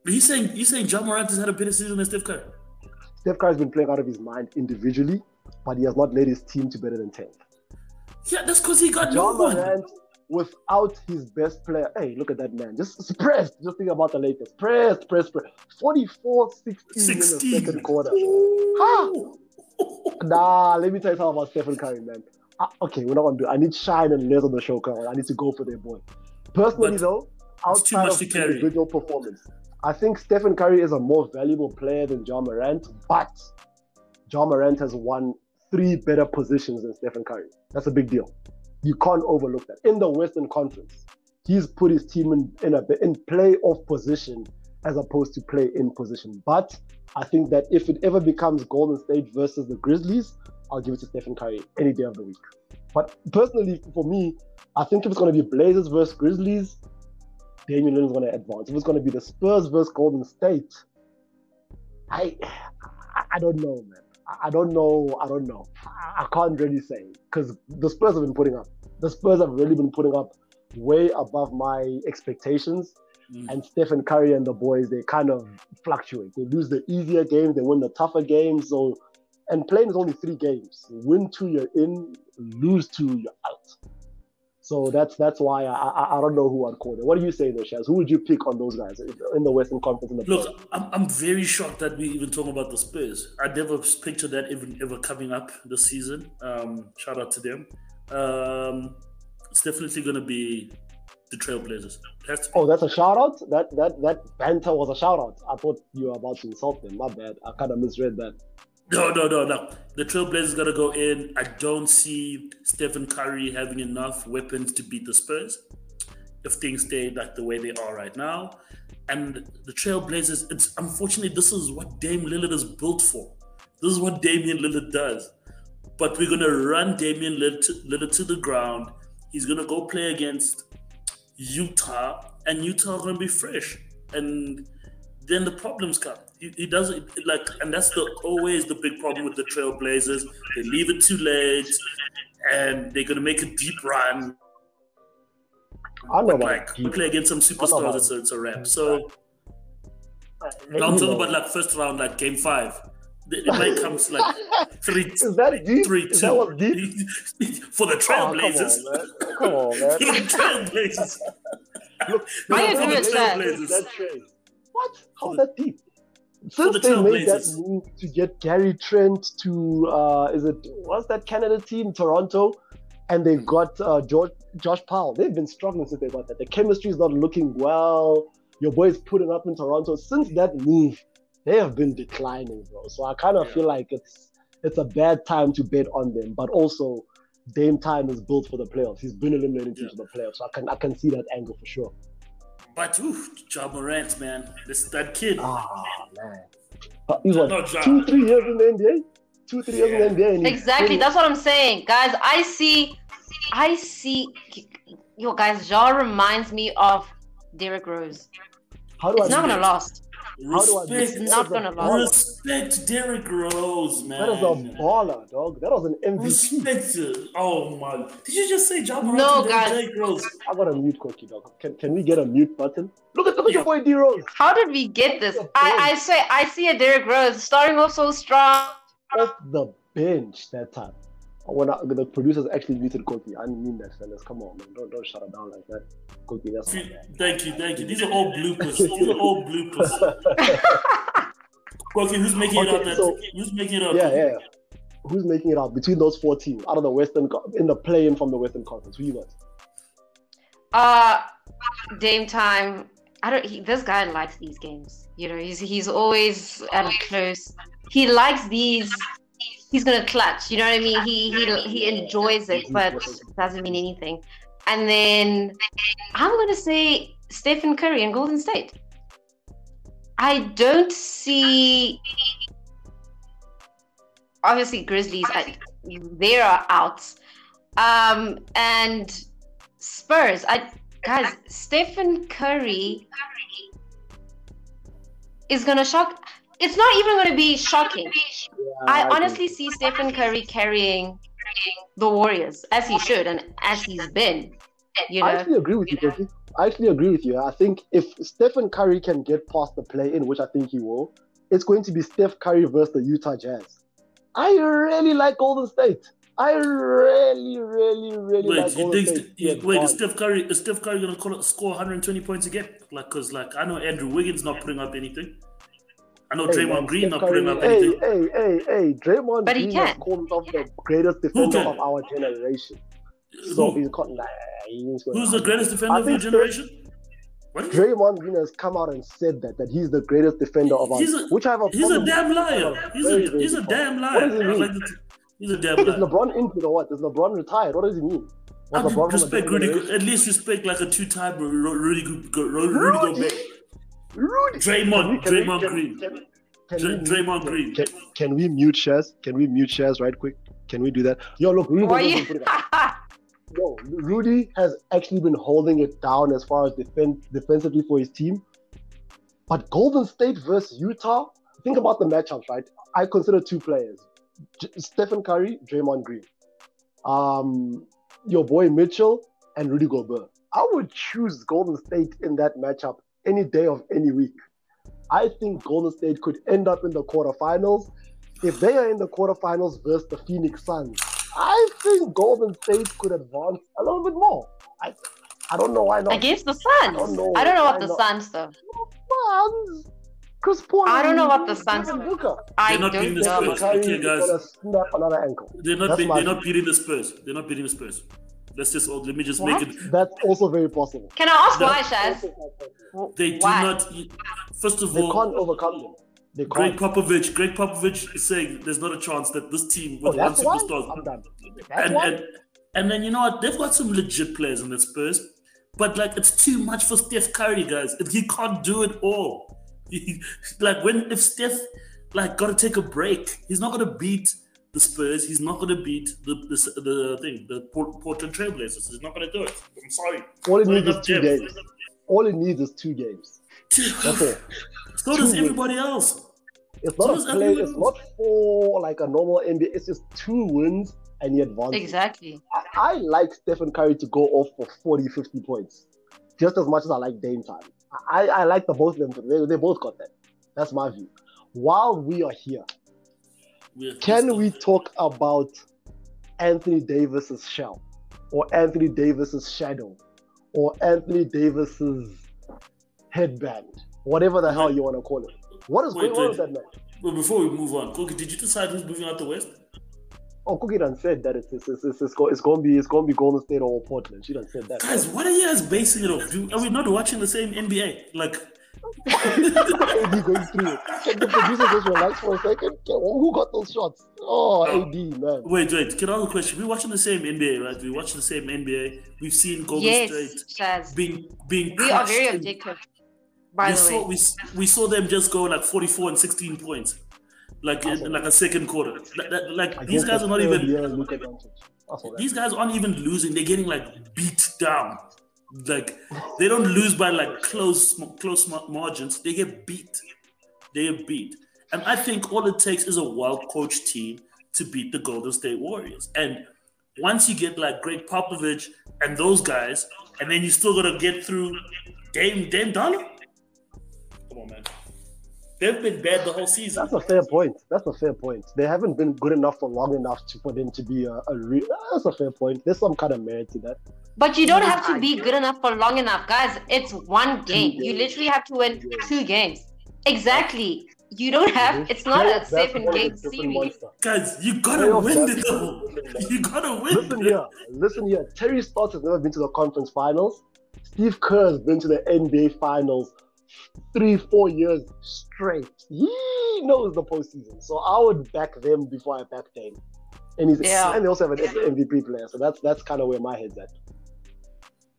He's saying he's saying Ja Morant has had a better season than Steph Curry. Steph Curry's been playing out of his mind individually, but he has not led his team to better than 10th. Yeah, that's because he got no Ja one. Morant, without his best player, hey, look at that man. Just pressed. Just think about the Lakers. Pressed, pressed, pressed. 44 16 in the second quarter. Ooh. Nah, let me tell you something about Stephen Curry, man. Ah, okay, we're not going to do I need Shine and Les on the show, Carl. I need to go for their boy. Personally, But though, outside much of individual performance, I think Stephen Curry is a more valuable player than Ja Morant, but Ja Morant has won three better positions than Stephen Curry. That's a big deal. You can't overlook that. In the Western Conference, he's put his team in, in a in playoff position as opposed to play in position. But I think that if it ever becomes Golden State versus the Grizzlies, I'll give it to Stephen Curry any day of the week. But personally, for me, I think if it's going to be Blazers versus Grizzlies, Damian Lillard's going to advance. If it's going to be the Spurs versus Golden State, I I don't know, man. I don't know. I don't know. I can't really say because the Spurs have been putting up. The Spurs have really been putting up way above my expectations. Mm. And Stephen Curry and the boys, they kind of fluctuate. They lose the easier games, they win the tougher games. So, and play-in is only three games. Win two, you're in. Lose two, you're out. So that's that's why I, I, I don't know who I'd call. What do you say though, Shaz? Who would you pick on those guys in the Western Conference? In the Look, I'm, I'm very shocked that we even talking about the Spurs. I never pictured that even ever coming up this season. Um, shout out to them. Um, it's definitely going to be the Trailblazers. Oh, that's a shout out. That that that banter was a shout out. I thought you were about to insult them. My bad. I kind of misread that. No, no, no, no. The Trailblazers gonna go in. I don't see Stephen Curry having enough weapons to beat the Spurs if things stay like the way they are right now. And the Trailblazers, it's unfortunately this is what Dame Lillard is built for. This is what Damian Lillard does. But we're gonna run Damian Lillard to, Lillard to the ground. He's gonna go play against Utah, and Utah are gonna be fresh. And then the problems come. He, he doesn't like, and that's the always the big problem with the Trailblazers. They leave it too late, and they're gonna make a deep run. I know, like we play against some superstars, it's a, it's a wrap. So uh, I'm talking about like first round, like game five. It might come to like three. Is that deep? Three, Is two. that deep? For the Trailblazers. Oh, come on, man. Come on, man. For the Trailblazers. Look, I look, agree look, with that. What? How's For that deep? Since the they made that move to get Gary Trent to, uh, is it what's that Canada team, Toronto, and they got uh, George, Josh Powell. They've been struggling since they got that. The chemistry is not looking well. Your boys putting up in Toronto. Since that move, they have been declining, bro. So I kind of Yeah. feel like it's it's a bad time to bet on them. But also, Dame time is built for the playoffs. He's been eliminated Yeah. into the playoffs. So I can I can see that angle for sure. But ooh, Ja Morant, man, this that kid. Ah man, but he's what No, Ja. two three years in the NBA, two three years in the NBA. Exactly. That's what I'm saying, guys. I see, I see. Yo, guys, Ja reminds me of Derrick Rose. How do I It's not do gonna last. How do I Respect, that? It's not That was a gonna baller. respect Derrick Rose, man. That is a baller, dog. That was an MVP. Respect it. Oh my! Did you just say Ja No, and guys. Derrick Rose. I got a mute cookie, dog. Can, can we get a mute button? Look at look at Yeah. your boy D Rose How did we get this? I, I say, I see a Derrick Rose starting off so strong. off the bench that time. When I, the producers actually muted Koki, I didn't mean that, fellas. Come on, man. Don't don't shut it down like that. Koki, that's not bad. Thank you, thank you. These are all bloopers. These are all bloopers. Okay, who's making it Okay, out? That, so- who's making it out? Yeah, yeah. Who's making it out between those four teams out of the Western in the play-in from the Western Conference? Who you got? Uh, Dame time. I don't. He, this guy likes these games. You know, he's he's always at a close. He likes these. He's gonna clutch. You know what I mean? He he he enjoys it, but doesn't mean anything. And then I'm gonna say Stephen Curry and Golden State. I don't see. Obviously, Grizzlies. I, they are out. Um, and Spurs. I guys, Stephen Curry is gonna shock. It's not even gonna be shocking. I agree. honestly see Stephen Curry carrying the Warriors as he should and as he's been. You I actually agree with you, you know. I actually agree with you. I think if Stephen Curry can get past the play-in, which I think he will, it's going to be Steph Curry versus the Utah Jazz. I really like Golden State. I really, really, really Wait, like you Golden think? State. you- to wait, is. Steph Curry? Is Steph Curry gonna call, score 120 points again? Like, cause like I know Andrew Wiggins not putting up anything. I know Hey, Draymond man, Green Steph not putting up hey, anything. Hey, hey, hey, Draymond But he Green has can. called himself the greatest defender of our generation. So Who- he's caught. Nah, he ain't gonna Who's the greatest defender I of your generation? What? Draymond Green has come out and said that that he's the greatest defender of our. He's a- which I have a He's a damn liar. He's Very, a he's a good damn What does it I mean? like the- He's a damn Is. LeBron injured or what? Is LeBron retired? What does he mean? Was mean, LeBron respect Rudy. At least respect like a two-time Ru- Rudy, Go- Go- Rudy Gobert. Rudy. Draymond, Can we- Draymond can- Green. can- can Dra- we- Draymond Green. Can, can we mute Shaz? Can we mute Shaz right quick? Can we do that? Yo, look, Rudy, Why doesn't you? put. Yo, Rudy has actually been holding it down as far as defend, defensively for his team. But Golden State versus Utah, think about the matchups, right? I consider two players J- Stephen Curry, Draymond Green. Um, your boy Mitchell, and Rudy Gobert. I would choose Golden State in that matchup any day of any week. I think Golden State could end up in the quarterfinals. If they are in the quarterfinals versus the Phoenix Suns, I think Golden State could advance a little bit more. I, I don't know why not. Against the Suns. I don't know. I don't know what the not? Suns though. Suns. Chris Paul. I don't know and what the Suns- Devin Booker. I They're not don't beating the. Spurs. about- Okay, guys. snap another ankle. They're not. Be- they're not beating the Spurs. They're not beating the Spurs. Let's just. Let me just What? make it. That's also very possible. Can I ask No. why, Shaz? They do why? not. First of They all, they can't overcome them. They Greg can't. Popovich. Greg Popovich is saying there's not a chance that this team Oh, with one that's why. superstar I'm done. That's and, and and then you know what? They've got some legit players in the Spurs, but like it's too much for Steph Curry, guys. He can't do it all. Like when if Steph like got to take a break, he's not gonna beat the Spurs. He's not gonna beat the the, the thing, the Port- Portland Trailblazers. He's not gonna do it. I'm sorry. All it Not needs is two depth. games. All it needs is two games. That's all. so does Two everybody else. It's So not does a play. It's not for like a normal NBA. It's just two wins and you advance. Exactly. I, I like Stephen Curry to go off for 40, 50 points, just as much as I like Dame time. I, I like the both of them. They, they both got that. That's my view. While we are here, Can we talk about Anthony Davis's shell, or Anthony Davis's shadow, or Anthony Davis's headband, whatever the hell you want to call it? What is Wait, going on with that man? Before we move on, Kogi, did you decide who's moving out the West? Oh, Cookie done said that it's it's, it's, it's, it's, go- it's going to be it's going to be Golden State or Portland. She done said that. Guys, what are you guys basing it off? Do, are we not watching the same NBA? Like, AD going through it. Can the producer just relax for a second? Who got those shots? Oh, oh. AD, man. wait, wait. Can I ask a question? We're watching the same NBA, right? We watch the same NBA. We've seen Golden Yes, State Shaz. being being We are crushed very and objective. By We the saw way. we, s- we saw them just go like 44 and 16 points, like in, in like a second quarter. Like, that- like these guys are not even. year Luka Doncic. That's all that. These guys aren't even losing. They're getting like beat down. Like they don't lose by like close close margins. They get beat. They get beat. And I think all it takes is a well coached team to beat the Golden State Warriors. And once you get like Greg Popovich and those guys, and then you still gotta get through Dame Dame Dollar. Come on, man. They've been bad the whole season. That's a fair point. That's a fair point. They haven't been good enough for long enough to, for them to be a, a real. That's a fair point. There's some kind of merit to that. But you don't have to be good enough for long enough, guys. It's one game. You literally have to win two games. Exactly. You don't have. It's not a Playoff seven game series. monster. Guys, you gotta Playoff win it basketball though. is a different monster. You gotta win. Listen here, listen here. Terry Stotts has never been to the conference finals. Steve Kerr has been to the NBA finals three, four years straight. He knows the postseason. So I would back them before I back Dame. And he's Yeah. and they also have an MVP player. So that's that's kind of where my head's at.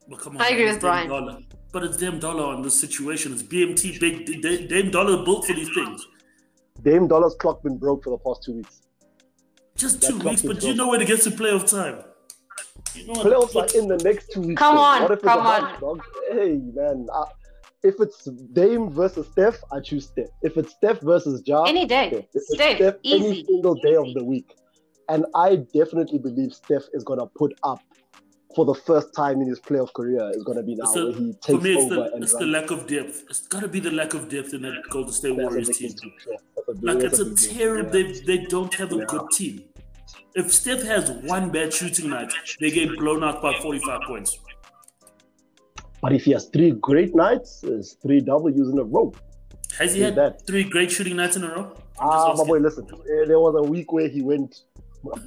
But come on, I agree man, with it's Dame Brian. Dollar. But it's Dame Dollar on this situation. It's BMT, big D- Dame Dollar built for these things. Dame Dollar's clock been broke for the past two weeks. Just two clock weeks, but do you know when it gets to playoff time. You know? Playoffs what- are in the next two weeks. Come on, What if it's come on. Hey man, if it's Dame versus Steph, I choose Steph. If it's Steph versus Ja, Any day. Steph. If it's Steph, any single day of the week. And I definitely believe Steph is gonna put up for the first time in his playoff career is gonna be now It's the- where he For takes me, it's over the, and it's the lack of depth. It's got to be the lack of depth in that Golden State That's Warriors big team. Yeah, that's a big- Like it's a terrible. Yeah. They they don't have a Yeah. good team. If Steph has one bad shooting night, they get blown out by 45 points. But if he has three great nights, it's three W's in a row. Has he had that- three great shooting nights in a row? I'm Ah, my boy, listen. eh, There was a week where he went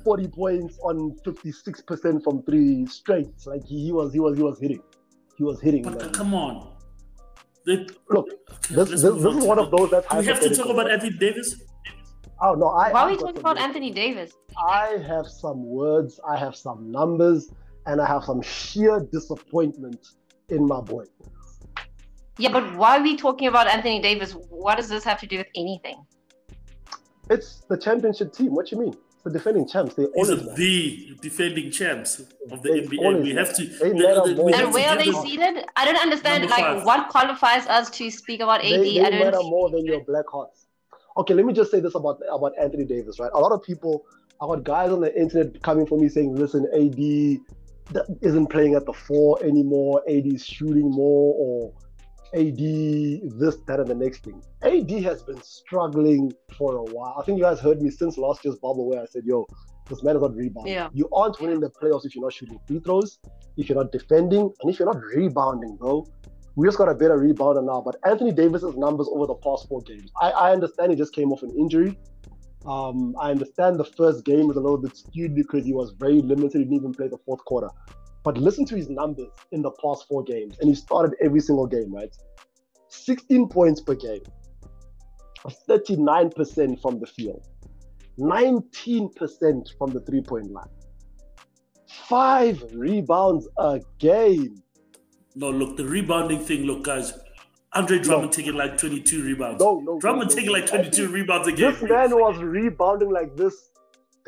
40 points on 56% from three straight. Like he, he was, he was, he was hitting. He was hitting. But man. come on. They, Look, okay, this, this, this is one of those that Do we have to talk about Anthony Davis? Oh no, I. Why are we talking about words. Anthony Davis? I have some words. I have some numbers, and I have some sheer disappointment in my boy. Yeah, but why are we talking about Anthony Davis? What does this have to do with anything? It's the championship team. What you mean? It's the defending champs. They These always are the defending champs of the They NBA. We have to. They we- matter we And where are they them- seated? I don't understand. Number Like, five. what qualifies us to speak about AD? They, they I matter don't. more than your black hearts. Okay, let me just say this about about Anthony Davis, right? A lot of people, I got guys on the internet coming for me saying, "Listen, AD that isn't playing at the four anymore. AD is shooting more, or AD this, that, and the next thing." AD has been struggling for a while. I think you guys heard me since last year's bubble where I said, "Yo, this man is not rebounding. Yeah. You aren't winning the playoffs if you're not shooting free throws, if you're not defending, and if you're not rebounding, bro." We just got a better rebounder now, but Anthony Davis's numbers over the past four games. I, I understand he just came off an injury. Um, I understand the first game was a little bit skewed because he was very limited. He didn't even play the fourth quarter. But listen to his numbers in the past four games, and he started every single game, right? 16 points per game, 39% from the field, 19% from the three point line, five rebounds a game. No, look, the rebounding thing. Look, guys, Andre Drummond taking like 22 rebounds. No, no. Drummond no, no. taking like 22 rebounds a game. This man was rebounding like this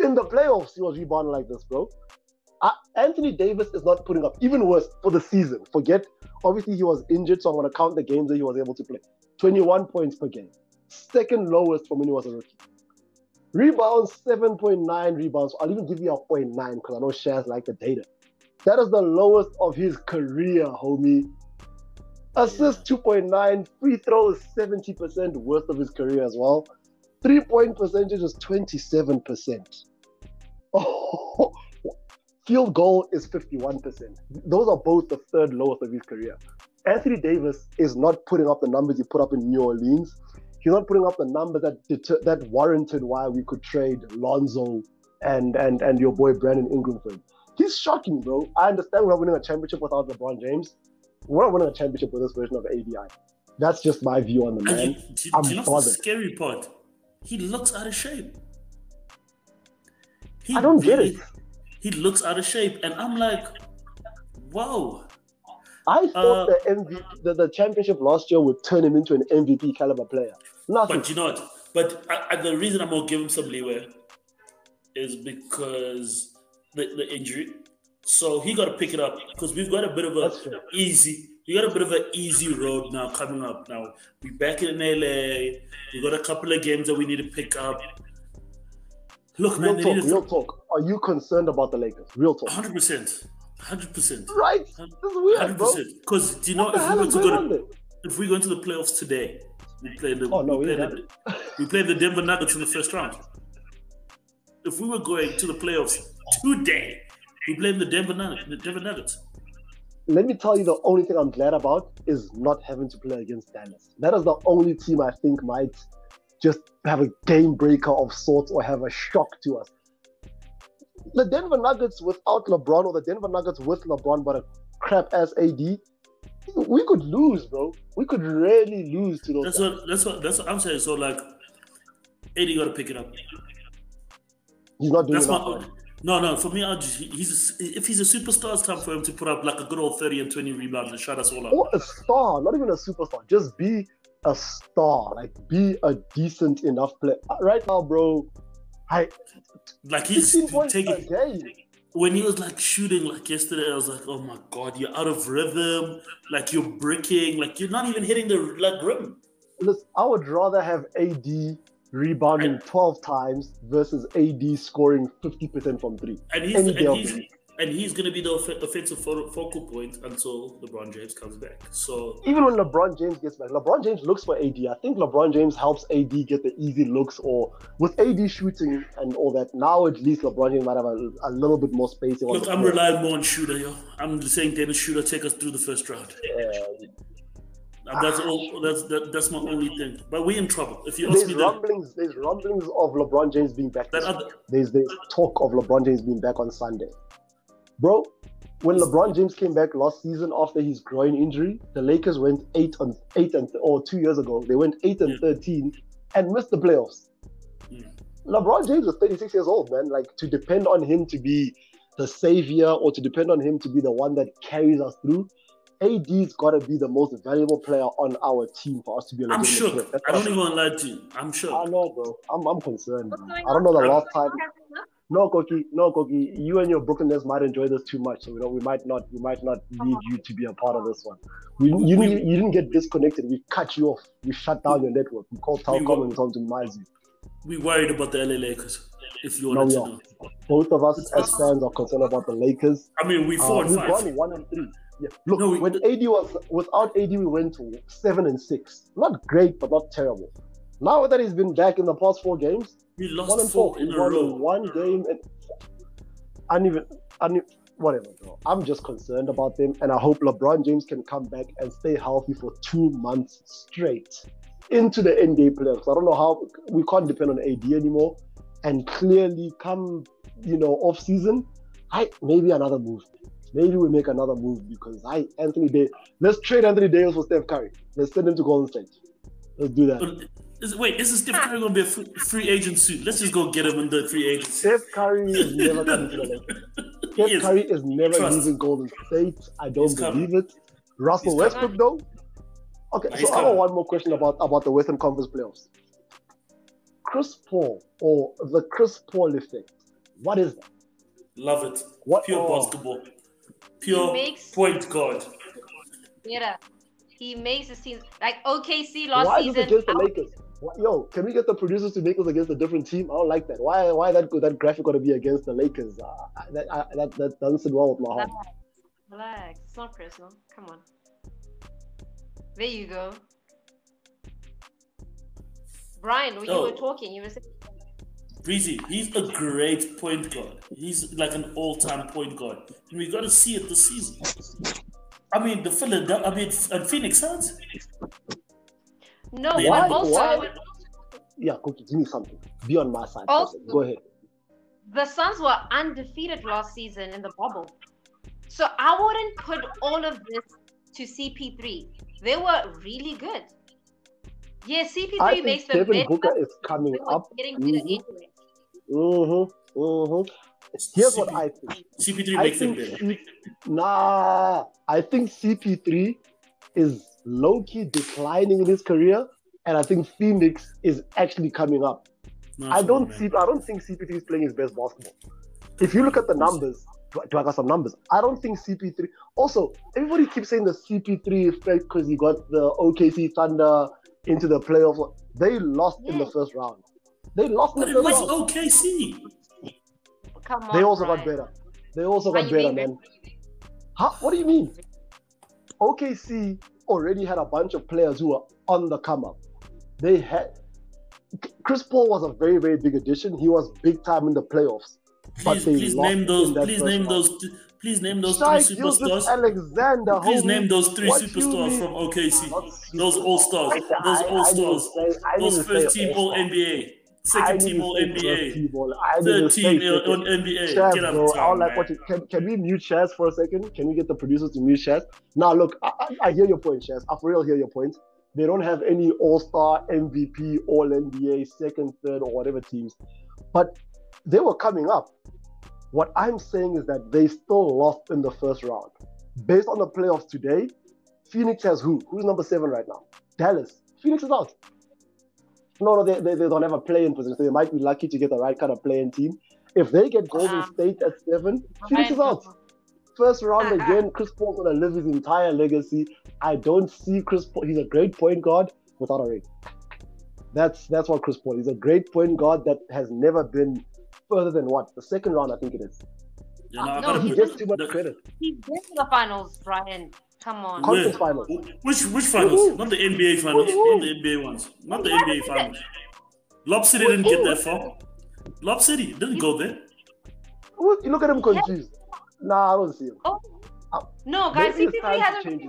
in the playoffs. He was rebounding like this, bro. Uh, Anthony Davis is not putting up even worse for the season. Forget, obviously he was injured, so I'm going to count the games that he was able to play. 21 points per game, second lowest from when he was a rookie. Rebounds 7.9 rebounds. I'll even give you a 0.9 because I know Shaz like the data. That is the lowest of his career, homie. Assists 2.9, free throws 70% worst of his career as well. Three point percentage is 27%. Oh, field goal is 51%. Those are both the third lowest of his career. Anthony Davis is not putting up the numbers he put up in New Orleans. He's not putting up the numbers that deter- that warranted why we could trade Lonzo and and and your boy Brandon Ingram for him. He's shocking, bro. I understand we're not winning a championship without LeBron James. We're not winning a championship with this version of ABI. That's just my view on the And man. you, do, I'm do you know the scary part? He looks out of shape. He I don't get really- it. He looks out of shape, and I'm like, wow. I thought Uh, the MVP, the, the championship last year would turn him into an MVP caliber player. Nothing. But you know what? But I, I, the reason I'm gonna give him some leeway is because the, the injury. So he got to pick it up because we've got a bit of a easy. We got a bit of an easy road now coming up. Now we back in LA. We got a couple of games that we need to pick up. Look, man, real talk, real talk. Are you concerned about the Lakers? Real talk. hundred percent, hundred percent, Right? This is weird, hundred bro. percent. Because do you know if we were to go to if we go into the playoffs today, we play the Oh, no, we we play the, we play the Denver Nuggets in the first round. If we were going to the playoffs today, we play the Denver Nuggets. The Denver Nuggets. Let me tell you the only thing I'm glad about is not having to play against Dallas. That is the only team I think might just have a game breaker of sorts or have a shock to us. The Denver Nuggets without LeBron or the Denver Nuggets with LeBron but a crap ass AD, we could lose, bro. We could really lose to those. That's guys. what that's what that's what I'm saying. So like, AD got to pick it up. He's not doing That's enough. my. No no for me. Just, he's a, if he's a superstar, it's time for him to put up like a good old thirty and twenty rebounds and shut us all up. Or a star, not even a superstar. Just be a star. Like be a decent enough player. Uh, right now, bro. I Like he's 16 points a taking when he was like shooting like yesterday, I was like, oh my god, you're out of rhythm. Like you're bricking. Like you're not even hitting the like rim. Listen, I would rather have AD rebounding 12 times versus AD scoring 50% from three. And he's Any and he's and he's gonna be the offensive focal point until LeBron James comes back. So Even when LeBron James gets back, LeBron James looks for AD. I think LeBron James helps AD get the easy looks, or with AD shooting and all that. Now at least LeBron James might have a, a little bit more space. look, I'm relying more on Schröder, yo. I'm saying Dennis Schröder take us through the first round. And that's all. That's that, that's my only thing. But we're in trouble. If you ask there's me that, rumblings. There's rumblings of LeBron James being back. that other, There's the talk of LeBron James being back on Sunday. Bro, when LeBron James came back last season after his groin injury, the Lakers went eight on eight and or two years ago, they went eight and Yeah. thirteen and missed the playoffs. LeBron James is 36 years old, man. Like to depend on him to be the savior or to depend on him to be the one that carries us through. AD's got to be the most valuable player on our team for us to be. a I'm legitimate sure. threat. I don't even want to lie to you. I'm sure. I know, bro. I'm, I'm concerned. What's I don't know the last time. No, Koki, no, Koki. You and your Brooklyn Nets might enjoy this too much, so we don't. We might not. We might not need you to be a part of this one. We, you, We- didn't, you didn't get disconnected. We cut you off. We shut down your network. We called We Telkom will- and we told them to minimize you. We worried about the LA Lakers. If you No, wanted we to are. know. Both of us as fans are concerned about the Lakers. I mean, we Uh, and we've five. gone one and three. Yeah. Look, No, when AD was without AD, we went to seven and six. Not great, but not terrible. Now that he's been back in the past four games, We lost one and four four. in a won row. one game and uneven, uneven, whatever, bro. I'm just concerned about them, and I hope LeBron James can come back and stay healthy for two months straight into the NBA playoffs. I don't know how we can't depend on AD anymore, and clearly come you know off season, I maybe another move. Maybe we make another move because I Anthony Day. Let's trade Anthony Davis for Steph Curry. Let's send him to Golden State. Let's do that. But is, wait, isn't Steph Curry going to be a free, free agent soon? Let's just go get him in the free agency. Steph Curry is never coming to the Lakers. Steph is. Curry is never Trust. leaving Golden State. I don't He's coming. believe it. Russell He's Westbrook, though. Okay, He's so I have one more question about, about the Western Conference playoffs. Chris Paul or the Chris Paul effect. What is that? Love it. What Pure oh, basketball. Pure makes- point guard. Yeah, He makes it seem like OKC last Why is season. it against the Lakers? What- Yo, can we get the producers to make us against a different team? I don't like that. Why? Why that that graphic got to be against the Lakers? Uh, that, I, that that doesn't sit well with my heart. Relax. Relax. It's not personal. Come on. There you go. Brian, when you Oh. were talking, you were saying Breezy, he's a great point guard. He's like an all-time point guard, and we got to see it this season. I mean, the Philadelphia, I mean, and Phoenix Suns. no. Why- But also, why- Yeah, Cookie, give me something. Be on my side. Also- Go ahead. the Suns were undefeated last season in the bubble, so I wouldn't put all of this to CP3. They were really good. Yeah, CP3 I think makes them Devin better. Booker is coming up. getting better anyway. Mm-hmm. Mm-hmm. Here's what I think. CP3 I makes him think better. C- nah, I think CP3 is low key declining in his career, and I think Phoenix is actually coming up. No, I don't see. I don't think CP3 is playing his best basketball. If you look at the numbers, do I- do I got some numbers? I don't think CP3. Also, everybody keeps saying the CP3 effect because he got the OKC Thunder into the playoffs. They lost in the first round. They lost But the it was round. OKC. Come on. They also got better. They also got better, being man. Huh? What do you mean? OKC already had a bunch of players who were on the come up. They had Chris Paul was a very, very big addition. He was big time in the playoffs. But Please, they please lost name those. in Please name round. those. th- Please name those Shai three superstars. Alexander. Please homie. name those three What superstars from OKC. Not Those super- all stars. Those I- all stars. Those first team All. NBA, I second team All NBA, team all- I third team on NBA. Shaz, Get out bro, of I don't like you can. Can we mute Shaz for a second? Can we get the producers to mute Shaz? Now, look, I, I, I hear your point, Shaz. I for real hear your point. They don't have any All Star, MVP, All NBA, second, third, or whatever teams, but they were coming up. What I'm saying is that they still lost in the first round. Based on the playoffs today, Phoenix has who? Who's number seven right now? Dallas. Phoenix is out. No, no, they, they, they don't have a play-in position, so they might be lucky to get the right kind of play-in team. If they get Golden Um, State at seven, Phoenix is out. First round again, Chris Paul's gonna live his entire legacy. I don't see Chris Paul. He's a great point guard without a ring. That's that's what Chris Paul. He's a great point guard that has never been further than what the second round. I think it is. You know, no, he gets too much the, credit. He's been to the finals, Brian. Come on. Conference Where? finals. Which which finals? Woohoo. Not the NBA finals. Woohoo. Not the NBA ones. Not the NBA finals. Lob City didn't get that far. Lob City didn't go there. Look you look at him confused. Nah, I don't see him. Oh. Uh, No, guys, maybe it's CP3 time to hasn't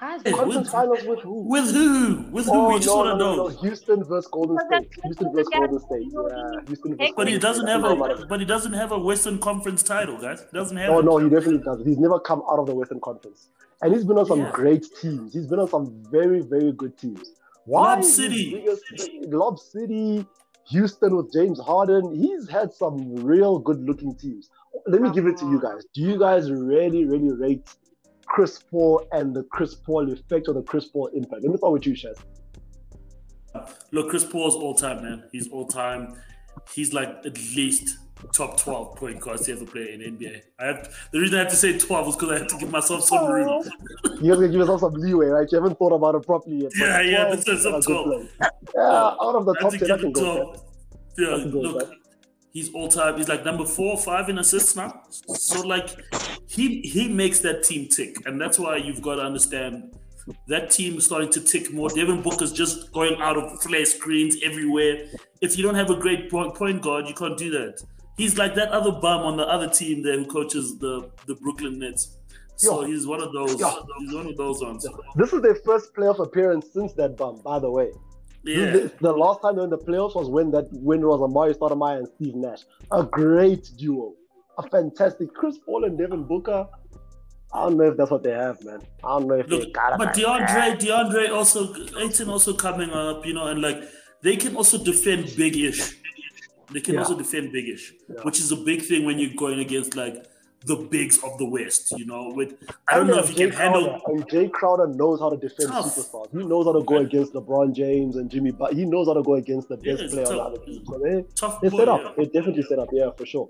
Guys, Hey, what? Conference with- finals with who? With who? With who? Oh we just no, want to no, know. no! Houston versus Golden State. Houston that's versus Golden. State. Yeah, Houston versus But But he doesn't State. have That's about a. it. But he doesn't have a Western Conference title, guys. Doesn't have. Oh it. no, he definitely does. He's never come out of the Western Conference, and he's been on some Yeah. great teams. He's been on some very, very good teams. Why? Lob City. biggest- Lob City, Houston with James Harden. He's had some real good-looking teams. Let me give it to you guys. Do you guys really, really rate Chris Paul and the Chris Paul effect or the Chris Paul impact? Let me start with you, Shaz. Look, Chris Paul's all time, man. He's all time. He's like at least top 12 point guards to ever play in NBA. I have the reason I have to say 12 is because I have to give myself some oh. room. You have to give yourself some leeway, right? You haven't thought about it properly yet. Yeah, yeah, 12 that's that's are some 12. players. Yeah, out of the top have to 10, I can go. 12. Yeah, I can go look, he's all time. He's like number four or five in assists now. So like he he makes that team tick, and that's why you've got to understand that team is starting to tick more. Devin Booker's just going out of flare screens everywhere. If you don't have a great point, guard, you can't do that. He's like that other bum on the other team there who coaches the the Brooklyn Nets. So Yo. he's one of those. Yo. He's one of those ones. This is their first playoff appearance since that bum, by the way. Yeah. The, the last time they were in the playoffs was when that winner was Amar'e Stoudemire and Steve Nash. A great duo. A fantastic Chris Paul and Devin Booker. I don't know if that's what they have, man. I don't know if they Look, got it. but DeAndre, DeAndre also, Ayton also coming up, you know, and like they can also defend big-ish. They can Yeah. also defend big-ish, Yeah. which is a big thing when you're going against like the bigs of the West. You know, with I don't know if you Jae can handle. Crowder, and Jae Crowder knows how to defend Tough. superstars. He knows how to go against LeBron James and Jimmy. But he knows how to go against the best it's player on the other team. So they Tough they boy, set up. yeah. They definitely set up. Yeah, for sure.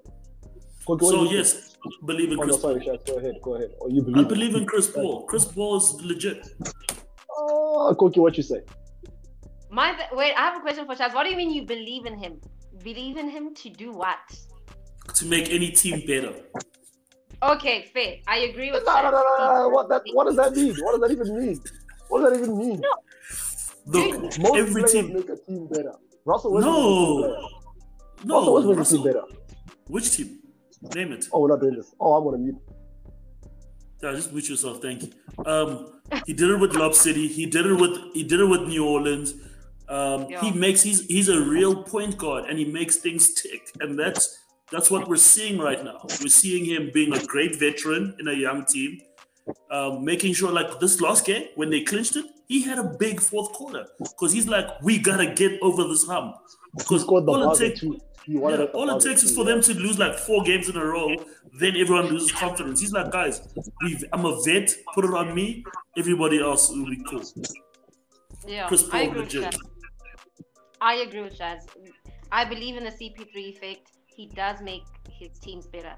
Go, go So ahead. yes, believe in Oh, no, Chris. sorry, Shaz. Go ahead. Go ahead. Or you I believe? believe in Chris Paul. Chris Paul is legit. Oh, Koki, what you say? My th- wait, I have a question for Chaz. What do you mean you believe in him? Believe in him to do what? To make any team better. Okay, fair. I agree with No, no, no, no, no, no. What that? What does that mean? What does that even mean? What does that even mean? Look, Most every players team. make a team better. Russell Westbrook makes a team better. No, Russell no. Westbrook makes a team better. which team? Name it. Oh, we're not doing this. Oh, I'm gonna mute. Yeah, just mute yourself. Thank you. Um, he did it with Lob City. He did it with he did it with New Orleans. Um, He makes he's he's a real point guard and he makes things tick, and that's that's what we're seeing right now. We're seeing him being a great veteran in a young team, um, making sure like this last game when they clinched it, he had a big fourth quarter because he's like, we gotta get over this hump. He Because scored the all it takes too. He wanted yeah, it all it takes is for them to lose like four games in a row, then everyone loses confidence. He's like, guys, we've, I'm a vet, put it on me. Everybody else will be cool. Yeah, Chris I Paul, agree with legit. I agree with Chaz. I believe in the CP3 effect. He does make his teams better.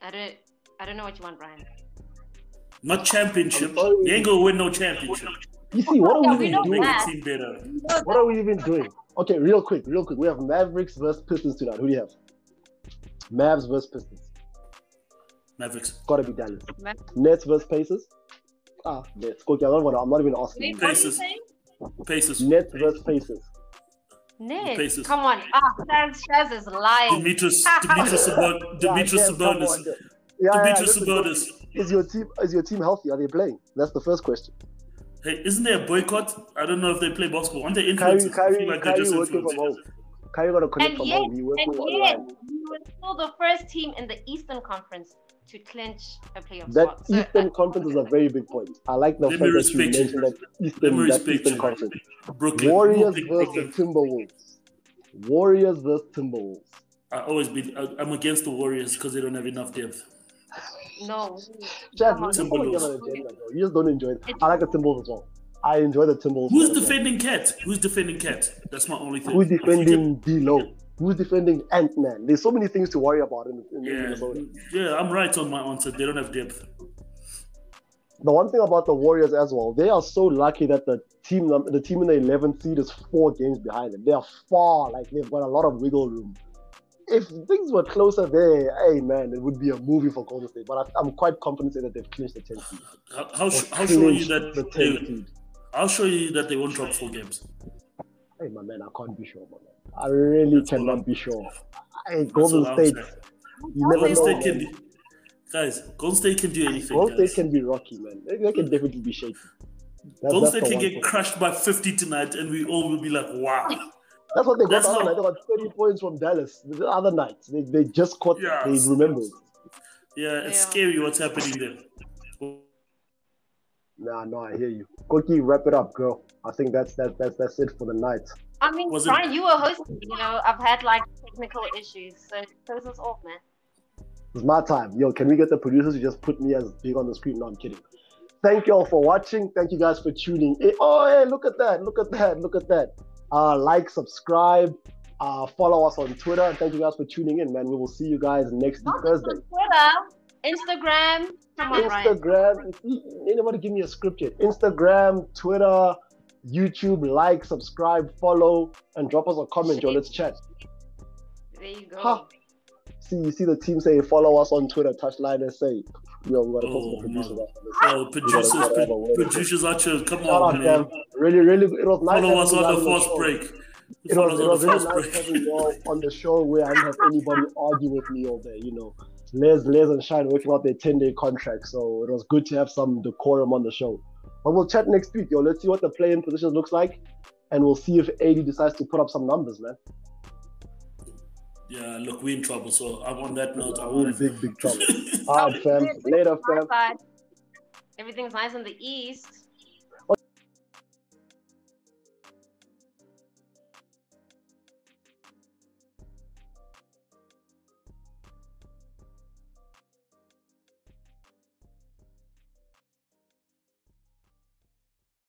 I don't. I don't know what you want, Brian. Not championship. I'm. You ain't gonna win no championship. You see, what are we we even doing? Make that. a team better. What are we even doing? Okay, real quick, real quick. We have Mavericks versus Pistons tonight. Who do you have? Mavs versus Pistons. Mavericks. Gotta be Dallas. Ma- Nets versus Pacers. Ah, Nets. Okay, I don't wanna, I'm not even asking. Wait, you. what are you Pacers. saying? Pacers. Nets versus Pacers. Nets. Pacers. come on. Ah, Chaz, Chaz is lying. Demetrius, Demetrius, Sabon- Demetrius Sabonis. on. Yeah, yeah, yeah, Demetrius listen, Sabonis. Is your team is your team healthy? Are they playing? That's the first question. Hey, isn't there a boycott? I don't know if they play basketball. Aren't they Kyrie, influencers? I Kyrie, feel like they're Kyrie just working from home. Kyrie got a connect And from yet, home. He working and online. yet, you were still the first team in the Eastern Conference to clinch a playoff That spot. So, Eastern uh, Conference is a very big point. I like the Let fact me that you respect you. mentioned that Let Eastern, me that respect Eastern you. Conference. Brooklyn. Warriors Brooklyn, versus Brooklyn. Timberwolves. Warriors versus Timberwolves. I always be. I- I'm against the Warriors because they don't have enough depth. No. Chad, Come you just don't Timberwolves. agenda, bro. You just don't enjoy it. I like the Timberwolves as well. I enjoy the Timberwolves. Who's defending KAT? Who's defending KAT? That's my only thing. Who's If you defending D'Lo? Who's defending Ant Man? There's so many things to worry about in, in can- Minnesota. Yeah, yeah, I'm right on my answer. They don't have depth. The one thing about the Warriors as well, they are so lucky that the team, the team in the 11th seed is four games behind them. They are far, like they've got a lot of wiggle room. If things were closer there, hey man, it would be a movie for Golden State. But I, I'm quite confident that they've clinched the 10th seed. How, how, how sure are you that the they, 10th seed? I'll show you that they won't drop four games. Hey, my man, I can't be sure, my man. I really That's cannot be sure. Hey, Golden State, you never Golden know. State can do, guys. Golden State can do anything. Golden guys. State can be rocky, man. They, they can definitely be shaky. Golden State can get crushed by 50 tonight, and we all will be like, "Wow." That's what they got That's how- night. They got 30 points from Dallas the other night. They, they just caught Yeah. They remembered. Yeah, it's Yeah. scary what's happening there. Nah, no, I hear you. Cookie, wrap it up, girl. I think that's that's that's that's it for the night. I mean, Was it- you were hosting. You know, I've had like technical issues, so close us off, man. It's my time. Yo, can we get the producers to just put me as big on the screen? No, I'm kidding. thank you all for watching. Thank you guys for tuning in. Oh, hey, look at that. Look at that. Look at that. Uh, like, subscribe, uh, follow us on Twitter. And thank you guys for tuning in, man. We will see you guys next Not Thursday. Twitter, Instagram. Come on, Ryan. Instagram. Anybody give me a script yet? Instagram, Twitter, YouTube. Like, subscribe, follow, and drop us a comment, yo. Let's chat. There you go. Ha. See, you see the team say follow us on Twitter, touchline and say, yo, we gotta Oh, the producers. man. after this. Oh, producers, pro- producers here, come Shout on, man. Really, really, it was nice. Follow us on the show. break. It was, it was really nice having you all on the show where I didn't have anybody argue with me all day, you know. Les, Les and Shine working out their 10 day contract, so it was good to have some decorum on the show. But we'll chat next week, yo. Let's see what the play in position looks like, and we'll see if AD decides to put up some numbers, man. Yeah, look, we're in trouble. So I'm on that note. I We're in want big, big trouble. All right, fam. Later, fam. Everything's nice in the east.